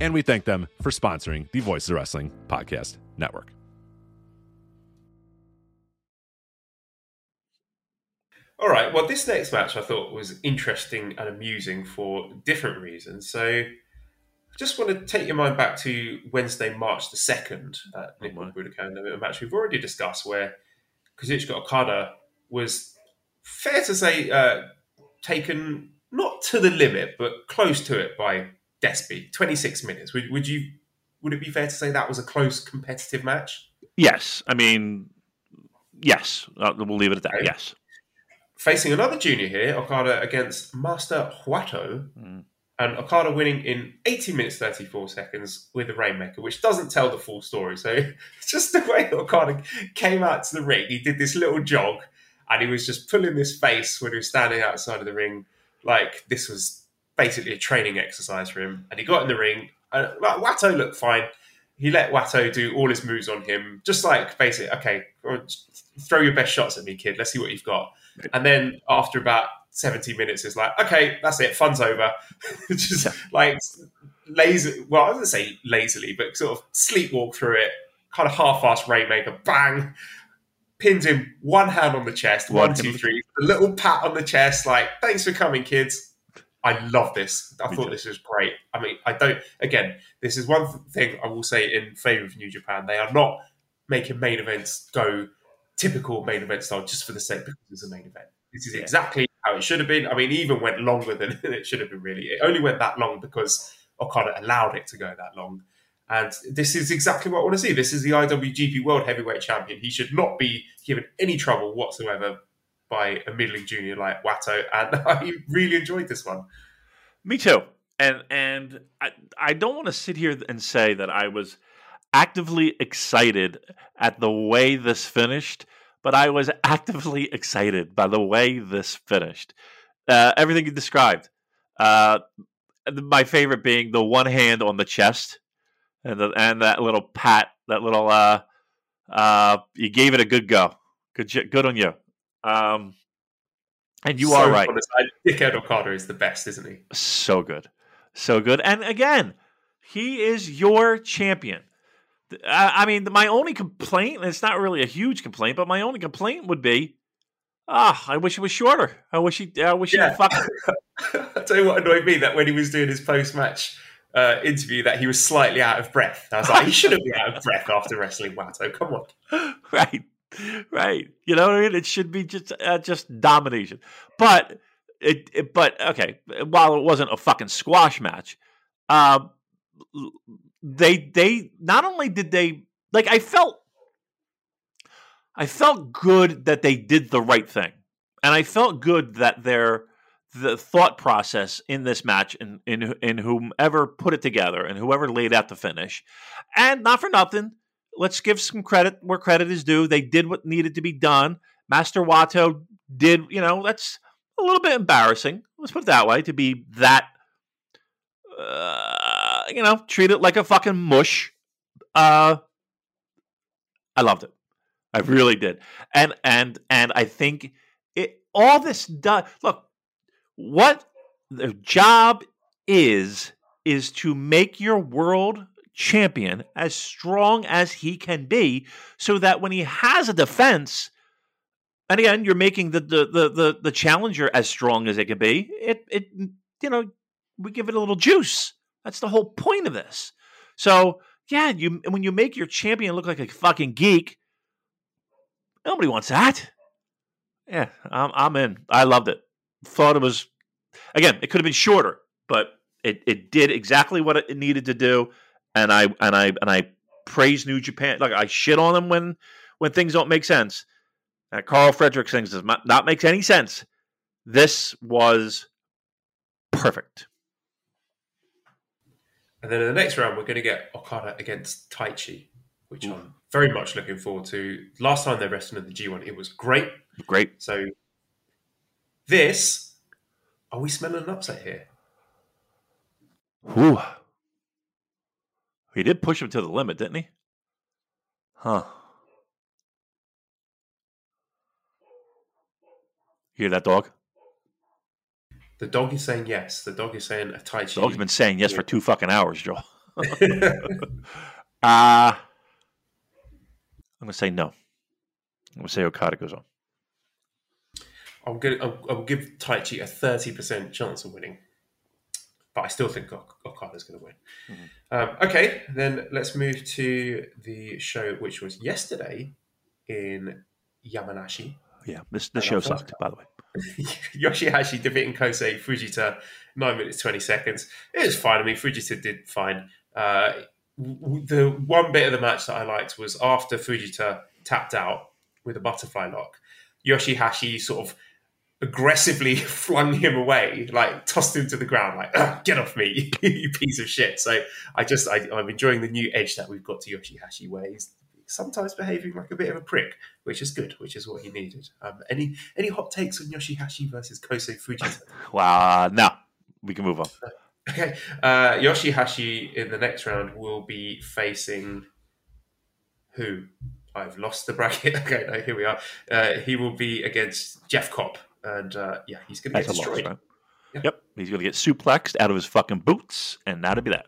And we thank them for sponsoring the Voices of Wrestling Podcast Network. All right. Well, this next match I thought was interesting and amusing for different reasons. So I just want to take your mind back to Wednesday, March the 2nd at Oh, Nippon. Budokan, a match we've already discussed where Kazuchika Okada was, fair to say, uh, taken not to the limit, but close to it by Despy. 26 minutes. Would, would you? Would it be fair to say that was a close competitive match? Yes, I mean, yes. Uh, we'll leave it at that. Okay. Yes. Facing another junior here, Okada against Master Wato, Mm. and Okada winning in 18 minutes 34 seconds with a Rainmaker, which doesn't tell the full story. So just the way Okada came out to the ring. He did this little jog, and he was just pulling this face when he was standing outside of the ring, like this was basically a training exercise for him. And he got in the ring, and like, Wato looked fine. He let Wato do all his moves on him, just like basically, okay, throw your best shots at me, kid. Let's see what you've got. And then after about 70 minutes, it's like, okay, that's it, fun's over. just like lazy, well, I was going to say lazily, but sort of sleepwalk through it, kind of half-assed Rainmaker, bang, pins him one hand on the chest, One two, three, a little pat on the chest, like, thanks for coming, kids. I love this. I Me thought too. this was great. I mean, I don't, again, this is one thing I will say in favor of New Japan. They are not making main events go typical main event style just for the sake because it's a main event. This is Yeah. exactly how it should have been. I mean, even went longer than it should have been, really. It only went that long because Okada allowed it to go that long. And this is exactly what I want to see. This is the IWGP World Heavyweight Champion. He should not be given any trouble whatsoever by a middling junior like Wato. And I really enjoyed this one. Me too. And and I I don't want to sit here and say that I was actively excited at the way this finished, but I was actively excited by the way this finished. Uh, everything you described. Uh, my favorite being the one hand on the chest, and the, and that little pat, that little uh, uh, you gave it a good go. Good, good on you. Um, and you So are right Dickhead Okada is the best, isn't he? so good, so good. And again, he is your champion. I, mean, my only complaint, and it's not really a huge complaint, but my only complaint would be, ah, I wish it was shorter. I wish he, I wish Yeah. he fuck. I tell you what annoyed me that when he was doing his post match uh, interview, that he was slightly out of breath. I was like, he shouldn't be out of breath after wrestling Wato. Come on. right, right. You know what I mean? It should be just, uh, just domination. But it, it, but okay. While it wasn't a fucking squash match, um, they, they not only did they like, I felt I felt good that they did the right thing. And I felt good that their the thought process in this match and in, in whomever put it together and whoever laid out the finish. And not for nothing, let's give some credit where credit is due. They did what needed to be done. Master Wato did, you know, that's a little bit embarrassing. Let's put it that way to be that uh, you know, treat it like a fucking mush. Uh I loved it. I really did. And and and I think it all this does look what the job is is to make your world champion as strong as he can be so that when he has a defense and again you're making the the the the, the challenger as strong as it can be it it you know we give it a little juice that's the whole point of this so yeah you when you make your champion look like a fucking geek Nobody wants that. Yeah, I'm, I'm in. I loved it. Thought it was, again, it could have been shorter, but it, it did exactly what it needed to do. And I and I and I praise New Japan. Like I shit on them when when things don't make sense. That Karl Frederick things does not, makes any sense. This was perfect. And then in the next round, we're going to get Okada against Taichi, which Ooh. I'm very much looking forward to. Last time they wrestled in the G1, it was great. Great. So this, are we smelling an upset here? Ooh. He did push him to the limit, didn't he? Huh. You hear that dog? The dog is saying yes. The dog is saying a Taichi. The dog's been saying yes for two fucking hours, Joe. uh, I'm going to say no. I'm to say Okada goes on. I'm to, I'll, I'll give Taichi a 30% chance of winning. But I still think Okada's going to win. Mm-hmm. Um, okay, then let's move to the show, which was yesterday in Yamanashi. Yeah, this, this show sucked, by the way. Yoshihashi defeating Kosei Fujita, 9 minutes 20 seconds. It was fine. I mean, Fujita did fine. Uh, the one bit of the match that I liked was after Fujita tapped out with a butterfly lock, Yoshihashi sort of aggressively flung him away, like tossed him to the ground, like "Get off me, you piece of shit!" So I just I, am enjoying the new edge that we've got to Yoshihashi, where he's sometimes behaving like a bit of a prick, which is good, which is what he needed. Um, any any hot takes on Yoshihashi versus Kosei Fujita? wow, no, we can move on. Okay, uh, Yoshihashi in the next round will be facing who? I've lost the bracket. okay, no, here we are. Uh, he will be against Jeff Cobb, and uh, yeah, he's going to get destroyed. Loss, yep. he's going to get suplexed out of his fucking boots, and that'll be that.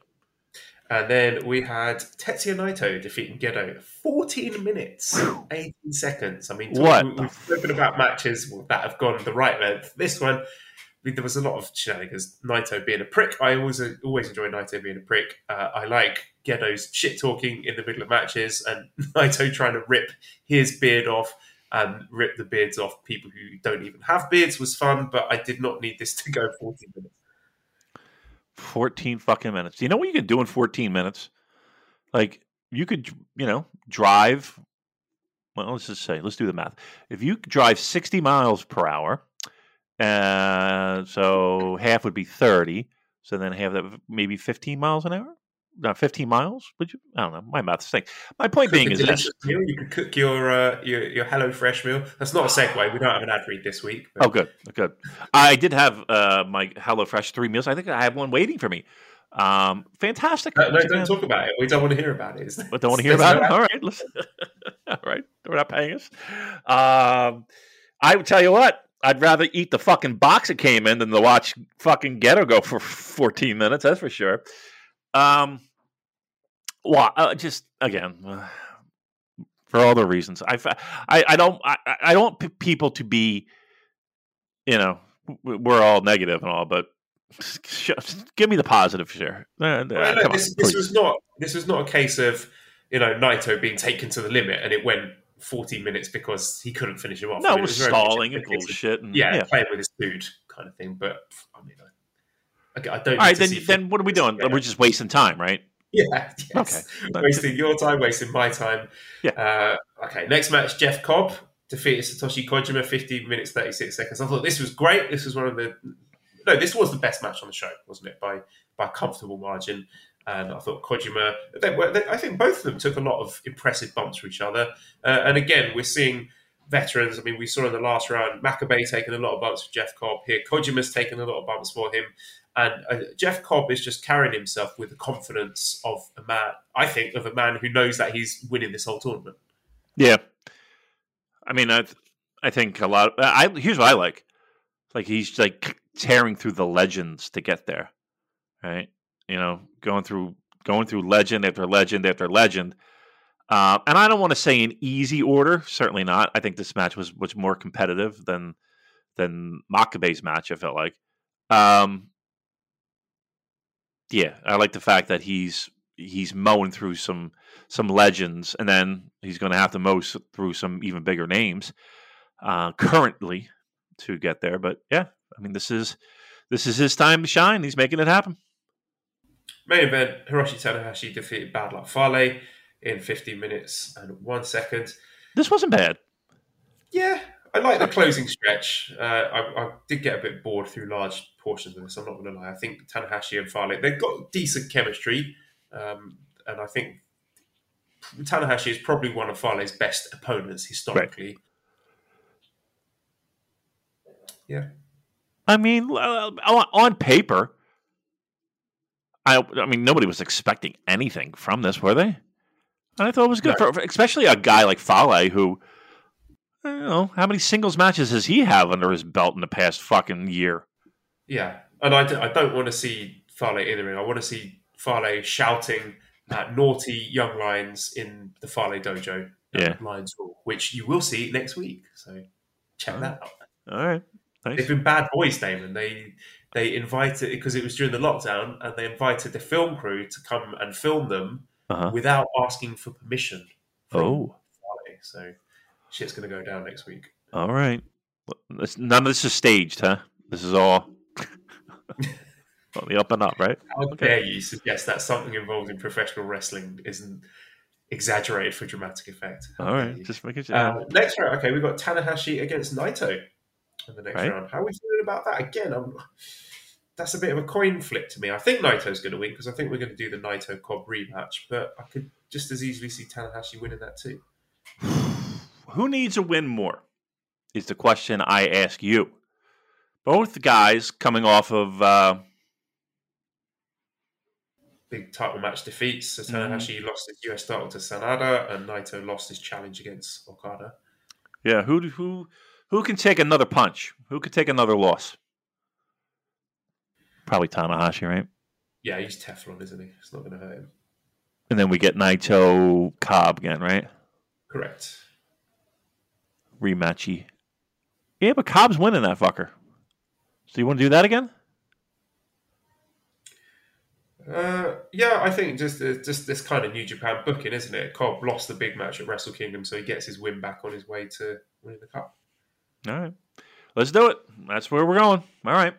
And then we had Tetsuya Naito defeating Gedo. 14 minutes, 18 seconds. I mean, what? We, have spoken about matches that have gone the right length. This one, there was a lot of shenanigans. Naito being a prick. I always always enjoy Naito being a prick. Uh, I like Gedo's shit talking in the middle of matches and Naito trying to rip his beard off and rip the beards off people who don't even have beards was fun, but I did not need this to go 14 minutes. 14 fucking minutes. You know what you can do in 14 minutes? Like, you could, you know, drive. Well, let's just say, let's do the math. If you drive 60 miles per hour, uh, so half would be 30. So then have that maybe 15 miles an hour uh, 15 miles? Would you? I don't know. My math's thing. My point being is this: meal. you could cook your uh, your your Hello Fresh meal. That's not a segue. We don't have an ad read this week. But... Oh, good, good. I did have uh, my Hello Fresh three meals. I think I have one waiting for me. Um, fantastic. No, don't talk about it. We don't want to hear about it. But don't want to hear about it. All right, listen. All right, they're not paying us. Um, I would tell you what. I'd rather eat the fucking box it came in than to watch fucking Gedo go for 14 minutes. That's for sure. Um, well, uh, just again, uh, for all the reasons, I, I, I don't, I, I don't want people to be, you know, we're all negative and all, but give me the positive share. Uh, well, no, this, on, this was not, this was not a case of, you know, Naito being taken to the limit and it went 14 minutes because he couldn't finish him off. No, I mean, it was, stalling and bullshit. And, yeah, yeah, playing with his food kind of thing. But I mean, I, I don't. All right, then, then what are we doing? We're just wasting time, right? Yeah. Yes. Okay. Wasting your time, wasting my time. Yeah. Uh, okay. Next match: Jeff Cobb defeated Satoshi Kojima, 15 minutes 36 seconds. I thought this was great. This was one of the no, this was the best match on the show, wasn't it? By by a comfortable margin. And I thought Kojima, they they, I think both of them took a lot of impressive bumps for each other. Uh, and again, we're seeing veterans. I mean, we saw in the last round Makabe taking a lot of bumps for Jeff Cobb. Here, Kojima's taken a lot of bumps for him. And uh, Jeff Cobb is just carrying himself with the confidence of a man, I think, of a man who knows that he's winning this whole tournament. Yeah. I mean, I, I think a lot. Of, I here's what I like. Like he's like tearing through the legends to get there, right? You know, going through going through legend after legend after legend. Uh, and I don't want to say in easy order. Certainly not. I think this match was was more competitive than than Makabe's match. I felt like. Um, yeah, I like the fact that he's he's mowing through some some legends, and then he's going to have to mow through some even bigger names uh, currently to get there. But yeah, I mean, this is this is his time to shine. He's making it happen. Main event: Hiroshi Tanahashi defeated Bad Luck Fale in 15 minutes and one second. This wasn't bad. Yeah, I like the closing stretch. Uh, I, I, did get a bit bored through large portions of this. I'm not going to lie. I think Tanahashi and Fale they've got decent chemistry, um, and I think Tanahashi is probably one of Fale's best opponents historically. Right. Yeah. I mean, on paper, I I mean nobody was expecting anything from this, were they? And I thought it was good, for, especially a guy like Fale who, I don't know, how many singles matches does he have under his belt in the past fucking year? Yeah, and I, d- I don't want to see Fale in the ring. I want to see Fale shouting at naughty young lions in the Fale dojo. Yeah, Lions Rule, which you will see next week. So check that out. All right. Nice. They've been bad boys, Damon. They they invited because it was during the lockdown, and they invited the film crew to come and film them uh-huh. without asking for permission. oh, so shit's going to go down next week. All right, none of this is staged, huh? This is all on the up and up, right? How okay. dare you suggest that something involved in professional wrestling isn't exaggerated for dramatic effect? How all right, just making sure. Uh, next round, okay, we've got Tanahashi against Naito in the next right. round. How are we feeling about that? Again, I'm, that's a bit of a coin flip to me. I think Naito's going to win because I think we're going to do the Naito Cobb rematch, but I could just as easily see Tanahashi winning that too. Who needs to win more? Is the question I ask you. Both guys coming off of uh... big title match defeats. So Tanahashi mm. lost his US title to Sanada, and Naito lost his challenge against Okada. Yeah, who who who can take another punch? Who could take another loss? Probably Tanahashi, right? Yeah, he's Teflon, isn't he? It's not going to hurt him. And then we get Naito Cobb again, right? Correct. Rematchy. Yeah, but Cobb's winning that fucker. So you want to do that again? Uh, yeah, I think just uh, just this kind of New Japan booking, isn't it? Cobb lost the big match at Wrestle Kingdom, so he gets his win back on his way to winning the cup. All right. Let's do it. That's where we're going. All right.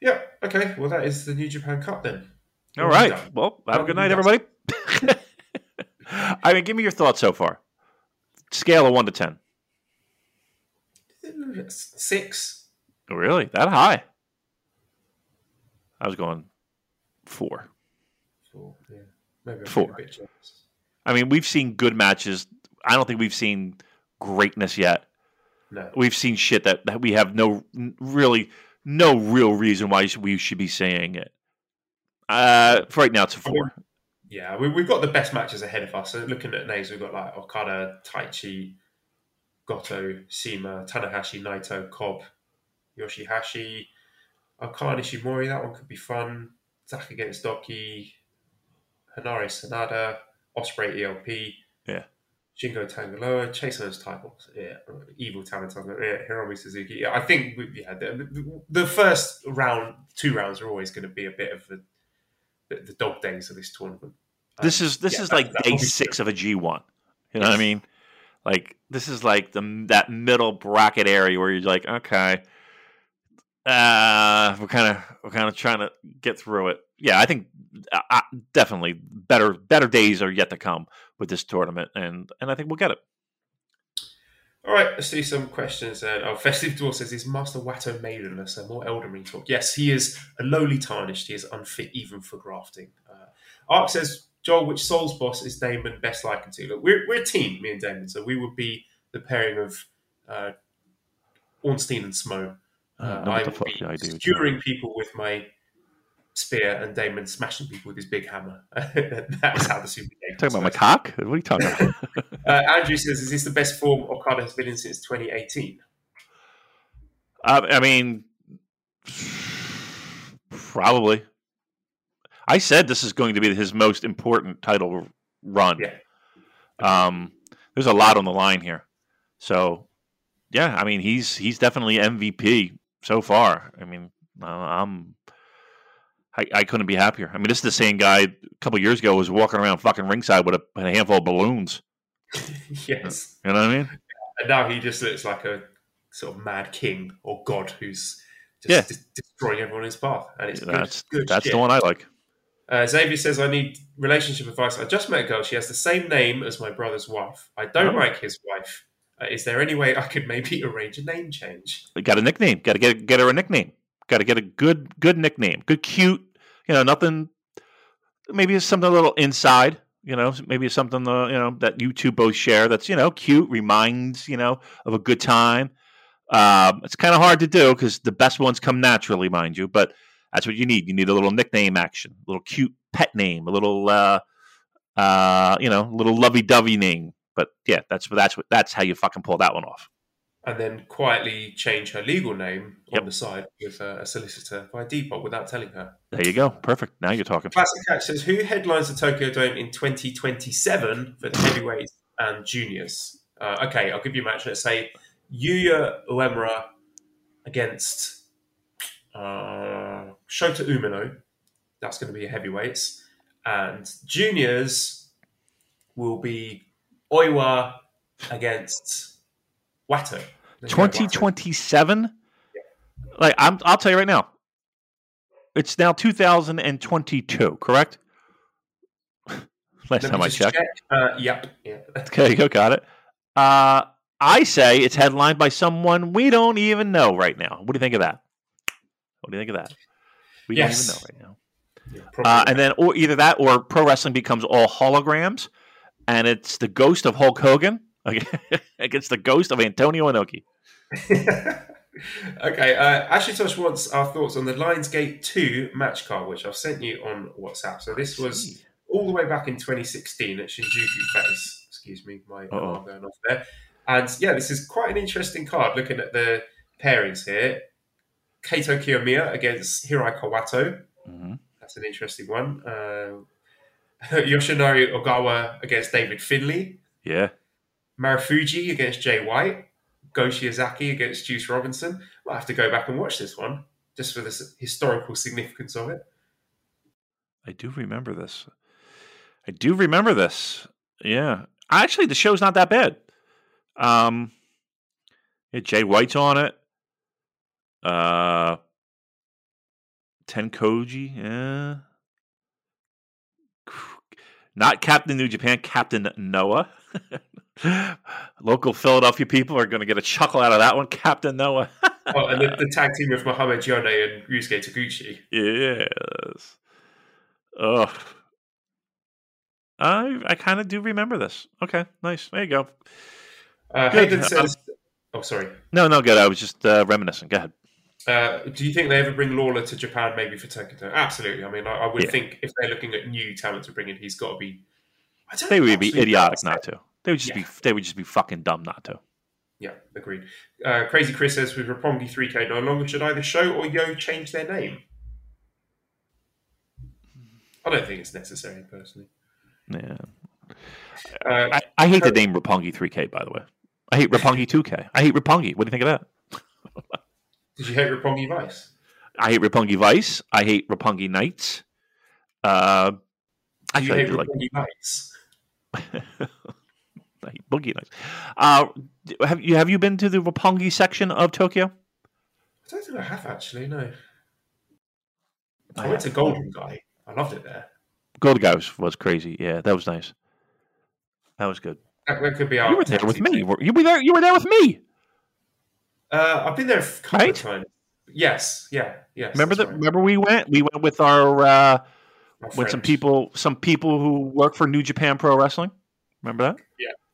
Yeah. Okay. Well, that is the New Japan Cup then. All right. Well, have a good night, everybody. I mean, give me your thoughts so far. Scale of one to ten. Six. Oh, really? That high? I was going four. Four. Yeah. Maybe four. I mean, we've seen good matches. I don't think we've seen greatness yet. No. We've seen shit that, that we have no really no real reason why we should be saying it. Uh, for right now, it's a four. Yeah, we, have got the best matches ahead of us. So looking at names, we've got like Okada, Taichi, Goto, Sima, Tanahashi, Naito, Cobb, Yoshihashi, Okada, Ishimori. That one could be fun. Zack against DOUKI, Henare Sanada, Ospreay ELP. Yeah. Shingo Tanga Loa, Chase those titles, yeah, Evil Talent, yeah, Hiromu Suzuki. Yeah, I think we, yeah, the, the, first round, two rounds are always going to be a bit of the, the, the dog days of this tournament. This um, is this yeah, is that, like day six of a G one. You know yes. what I mean? Like this is like the that middle bracket area where you're like, okay, uh, we're kind of we're kind of trying to get through it. Yeah, I think uh, uh, definitely better better days are yet to come with this tournament, and and I think we'll get it. All right, let's see some questions. Uh, oh, Festive Dwarf says, "Is Master Wato maidenless?" So more Elden Ring talk. Yes, he is a lowly tarnished. He is unfit even for grafting. Uh, Ark says, "Joel, which Souls boss is Damon best likened to?" Look, we're we're a team, me and Damon, so we would be the pairing of uh, Ornstein and Smough. Uh, I would be skewering people with my spear and Damon smashing people with his big hammer. that was how the Super Game. Talking about my cock? What are you talking about? uh, Andrew says, "Is this the best form Okada has been in since 2018?" Uh, I mean, probably. I said this is going to be his most important title run. Yeah. Um, there's a lot on the line here, so yeah. I mean, he's he's definitely MVP so far. I mean, I'm I, I, couldn't be happier. I mean, this is the same guy a couple years ago was walking around fucking ringside with a, a handful of balloons. yes, you know what I mean. And now he just looks like a sort of mad king or god who's just yeah. destroying everyone in his path, and it's that's good, good that's shit. the one I like. Uh, Xavier says, I need relationship advice. I just met a girl. She has the same name as my brother's wife. I don't Oh. like his wife. Uh, is there any way I could maybe arrange a name change? We got a nickname. Got to get get her a nickname. Got to get a good good nickname. Good cute. You know, nothing. Maybe it's something a little inside. You know, maybe it's something uh, you know that you two both share. That's you know cute. Reminds you know of a good time. Um, it's kind of hard to do because the best ones come naturally, mind you. But that's what you need. You need a little nickname action, a little cute pet name, a little uh, uh, you know, little lovey-dovey name. But yeah, that's that's what that's how you fucking pull that one off. And then quietly change her legal name Yep. on the side with a solicitor by default without telling her. There you go. Perfect. Now you're talking. Classic Catch says, Who headlines the Tokyo Dome in 2027 for the heavyweights and juniors? Uh, okay, I'll give you a match. Let's say Yuya Uemura against uh, Shota Umino. That's going to be a heavyweights. And juniors will be Oiwa against Twenty seven. Like I'm, I'll tell you right now. It's now 2022, correct? Last Let me time I checked. check. Uh, yep. Yeah. Okay, you got it. Uh, I say it's headlined by someone we don't even know right now. What do you think of that? What do you think of that? We Yes. don't even know right now. Yeah, Uh, and then, or either that, or pro wrestling becomes all holograms, and it's the ghost of Hulk Hogan against the ghost of Antonio Inoki. okay, uh, Ashley Tosh wants our thoughts on the Lionsgate 2 match card, which I've sent you on WhatsApp. So this was all the way back in 2016 at Shinjuku Face. Excuse me, my alarm going off there. And yeah, this is quite an interesting card looking at the pairings here. Kaito Kiyomiya against Hirai Kawato. hmm That's an interesting one. Uh, Yoshinari Ogawa against David Finlay. Yeah. Marufuji against Jay White, Go Shiozaki against Juice Robinson. I'll have to go back and watch this one just for the historical significance of it. I do remember this. I do remember this. Yeah. Actually, the show's not that bad. Um, yeah, Jay White's on it. Uh, Ten Koji, yeah. Not Captain New Japan, Captain Noah. Local Philadelphia people are going to get a chuckle out of that one. Captain Noah. Oh, and the, the tag team with Mohamed Yone and Ryusuke Taguchi. Yes. Oh, I I kind of do remember this. Okay, nice. There you go. Uh, Good. Hayden says, "Oh, sorry. No, no, good. I was just uh, reminiscing. Go ahead. Uh, do you think they ever bring Lawlor to Japan, maybe for Tokyo? Absolutely. I mean, I, I would Yeah. think if they're looking at new talent to bring in, he's got to be. I don't They would be idiotic not to. They would just Yeah. be. They would just be fucking dumb not to. Yeah, agreed. Uh, Crazy Chris says with Roppongi 3K no longer, should either Sho or Yo change their name? I don't think it's necessary, personally. Yeah. Uh, I, I hate the name Roppongi 3K. By the way, I hate Roppongi 2K. I hate Roppongi. What do you think of that? did you hate Roppongi Vice? I hate Roppongi Vice. I hate Roppongi Knights. Uh, you actually, I hate do like Roppongi Knights? Hate Boogie Nights. Uh, have you have you been to the Roppongi section of Tokyo? I don't think I have actually. No, I, I went to. Golden Gai. I loved it there. Golden Gai was, was crazy. Yeah, that was nice. That was good. That, that could be our You were there with me. You were there. You were there with me. Uh, I've been there a couple Right? of times. Yes, yeah, yes. Remember that? right. Remember we went. We went with our uh, with some people. Some people who work for New Japan Pro Wrestling. Remember that?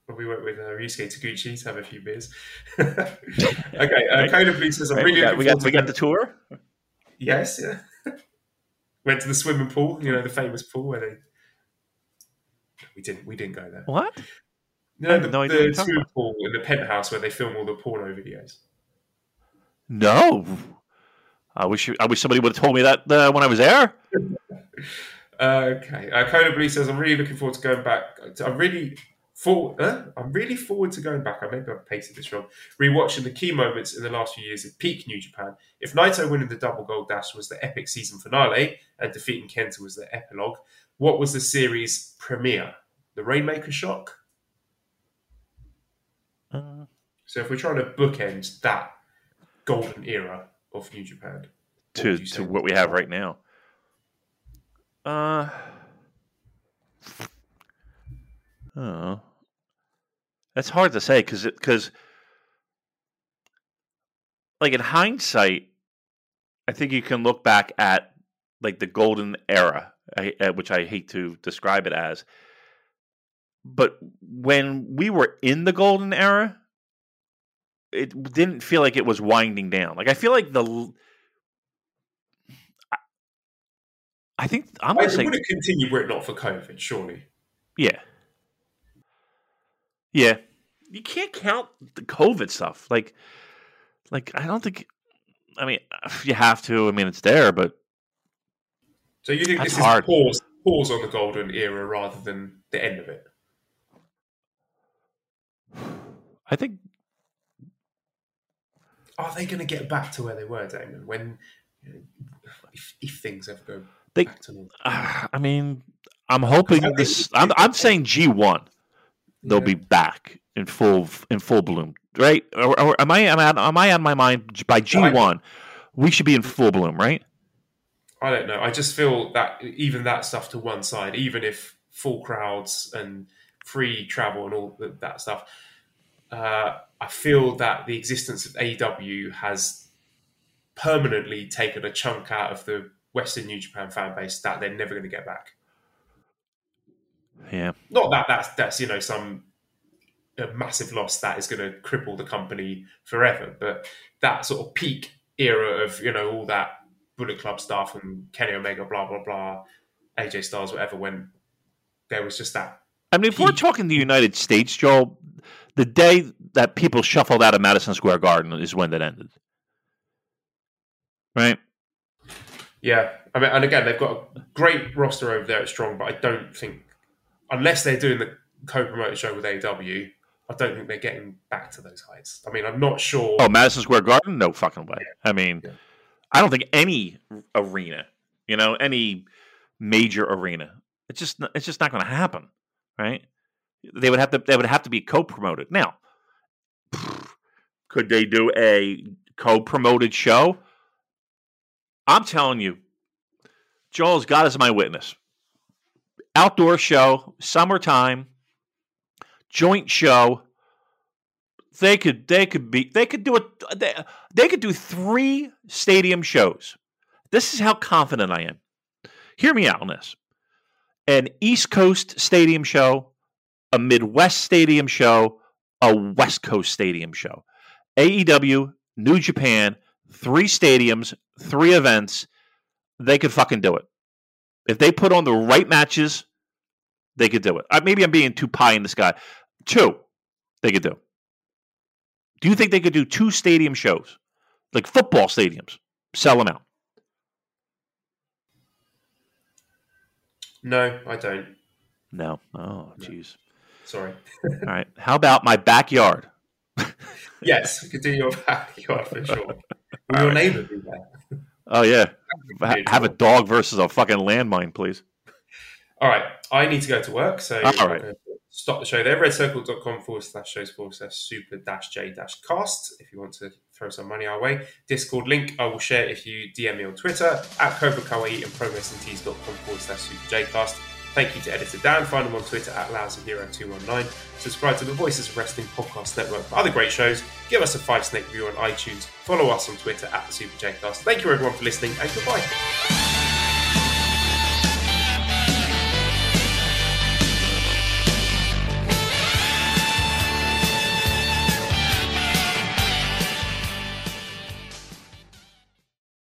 We went with uh, Ryusuke Taguchi to have a few beers. okay, uh, Coda Blue says, I'm really we got looking we got, forward we got the tour. Yes, yeah. Went to the swimming pool, you know, the famous pool where they. We didn't. We didn't go there. What? No, the, no the swimming pool in the penthouse where they film all the porno videos. No. I wish you, I wish somebody would have told me that uh, when I was there. Okay, uh, Coda Blue says, "I'm really looking forward to going back. I'm really for, uh, I'm really forward to going back. I maybe I've pasted this wrong. Rewatching the key moments in the last few years of peak New Japan. If Naito winning the double gold dash was the epic season finale and defeating Kenta was the epilogue, what was the series premiere? The Rainmaker shock. Uh, So if we're trying to bookend that golden era of New Japan, to would you say? to what we have right now. Uh, oh, that's hard to say because because like in hindsight, I think you can look back at like the golden era, uh, which I hate to describe it as. But when we were in the golden era, it didn't feel like it was winding down. Like I feel like the I think I'm gonna it say would have continued were it not for COVID, surely. yeah. Yeah. You can't count the COVID stuff. Like like I don't think I mean you have to. I mean it's there, but So you think That's this is hard. pause pause on the golden era rather than the end of it? I think Are they going to get back to where they were, Damon? When you know, if, if things ever go They- back to normal? uh, I mean I'm hoping this I'm I'm saying G1 they'll Yeah. be back in full in full bloom, right? Or, or am I am I, am I on my mind by G1 we should be in full bloom, right? I don't know. I just feel that even that stuff to one side, even if full crowds and free travel and all that stuff, uh, I feel that the existence of AEW has permanently taken a chunk out of the Western New Japan fan base that they're never going to get back. Yeah. Not that that's that's you know some a massive loss that is going to cripple the company forever, but that sort of peak era of you know all that Bullet Club stuff and Kenny Omega, blah blah blah, AJ Styles, whatever. When there was just that, I mean, if we're talking the United States, Joel, the day that people shuffled out of Madison Square Garden is when that ended. Right? yeah. I mean, and again, they've got a great roster over there at Strong, but I don't think unless they're doing the co-promoted show with AEW, I don't think they're getting back to those heights. I mean, I'm not sure. Oh, Madison Square Garden? No fucking way. I mean, Yeah. I don't think any arena, you know, any major arena, it's just it's just not going to happen, right? They would have to they would have to be co-promoted. Now, could they do a co-promoted show? I'm telling you, Joel's God is my witness. Outdoor show, summertime, joint show. They could they could be they could do it they, they could do three stadium shows. This is how confident I am. Hear me out on this. An East Coast stadium show, a Midwest stadium show, a West Coast stadium show. AEW, New Japan, three stadiums, three events. They could fucking do it. If they put on the right matches, they could do it. Uh, maybe I'm being too pie in the sky. Two, they could do. Do you think they could do two stadium shows, like football stadiums, sell them out? No, I don't. No. Oh, jeez. Sorry. All right. How about my backyard? Yes, we could do your backyard for sure. Will your neighbour be there? Oh yeah. Have a dog versus a fucking landmine, please. All right, I need to go to work, so All I'm stop the show there. Redcircle.com forward slash shows forward slash super dash j dash cast if you want to throw some money our way. Discord link I will share if you DM me on Twitter at Cobra Kawaii and promesandtees.com forward slash super j cast. Thank you to editor Dan. Find him on Twitter at LousyHero219. Subscribe to the Voices of Wrestling Podcast Network for other great shows. Give us a five snake review on iTunes. Follow us on Twitter at the Super J Cast. Thank you everyone for listening and goodbye.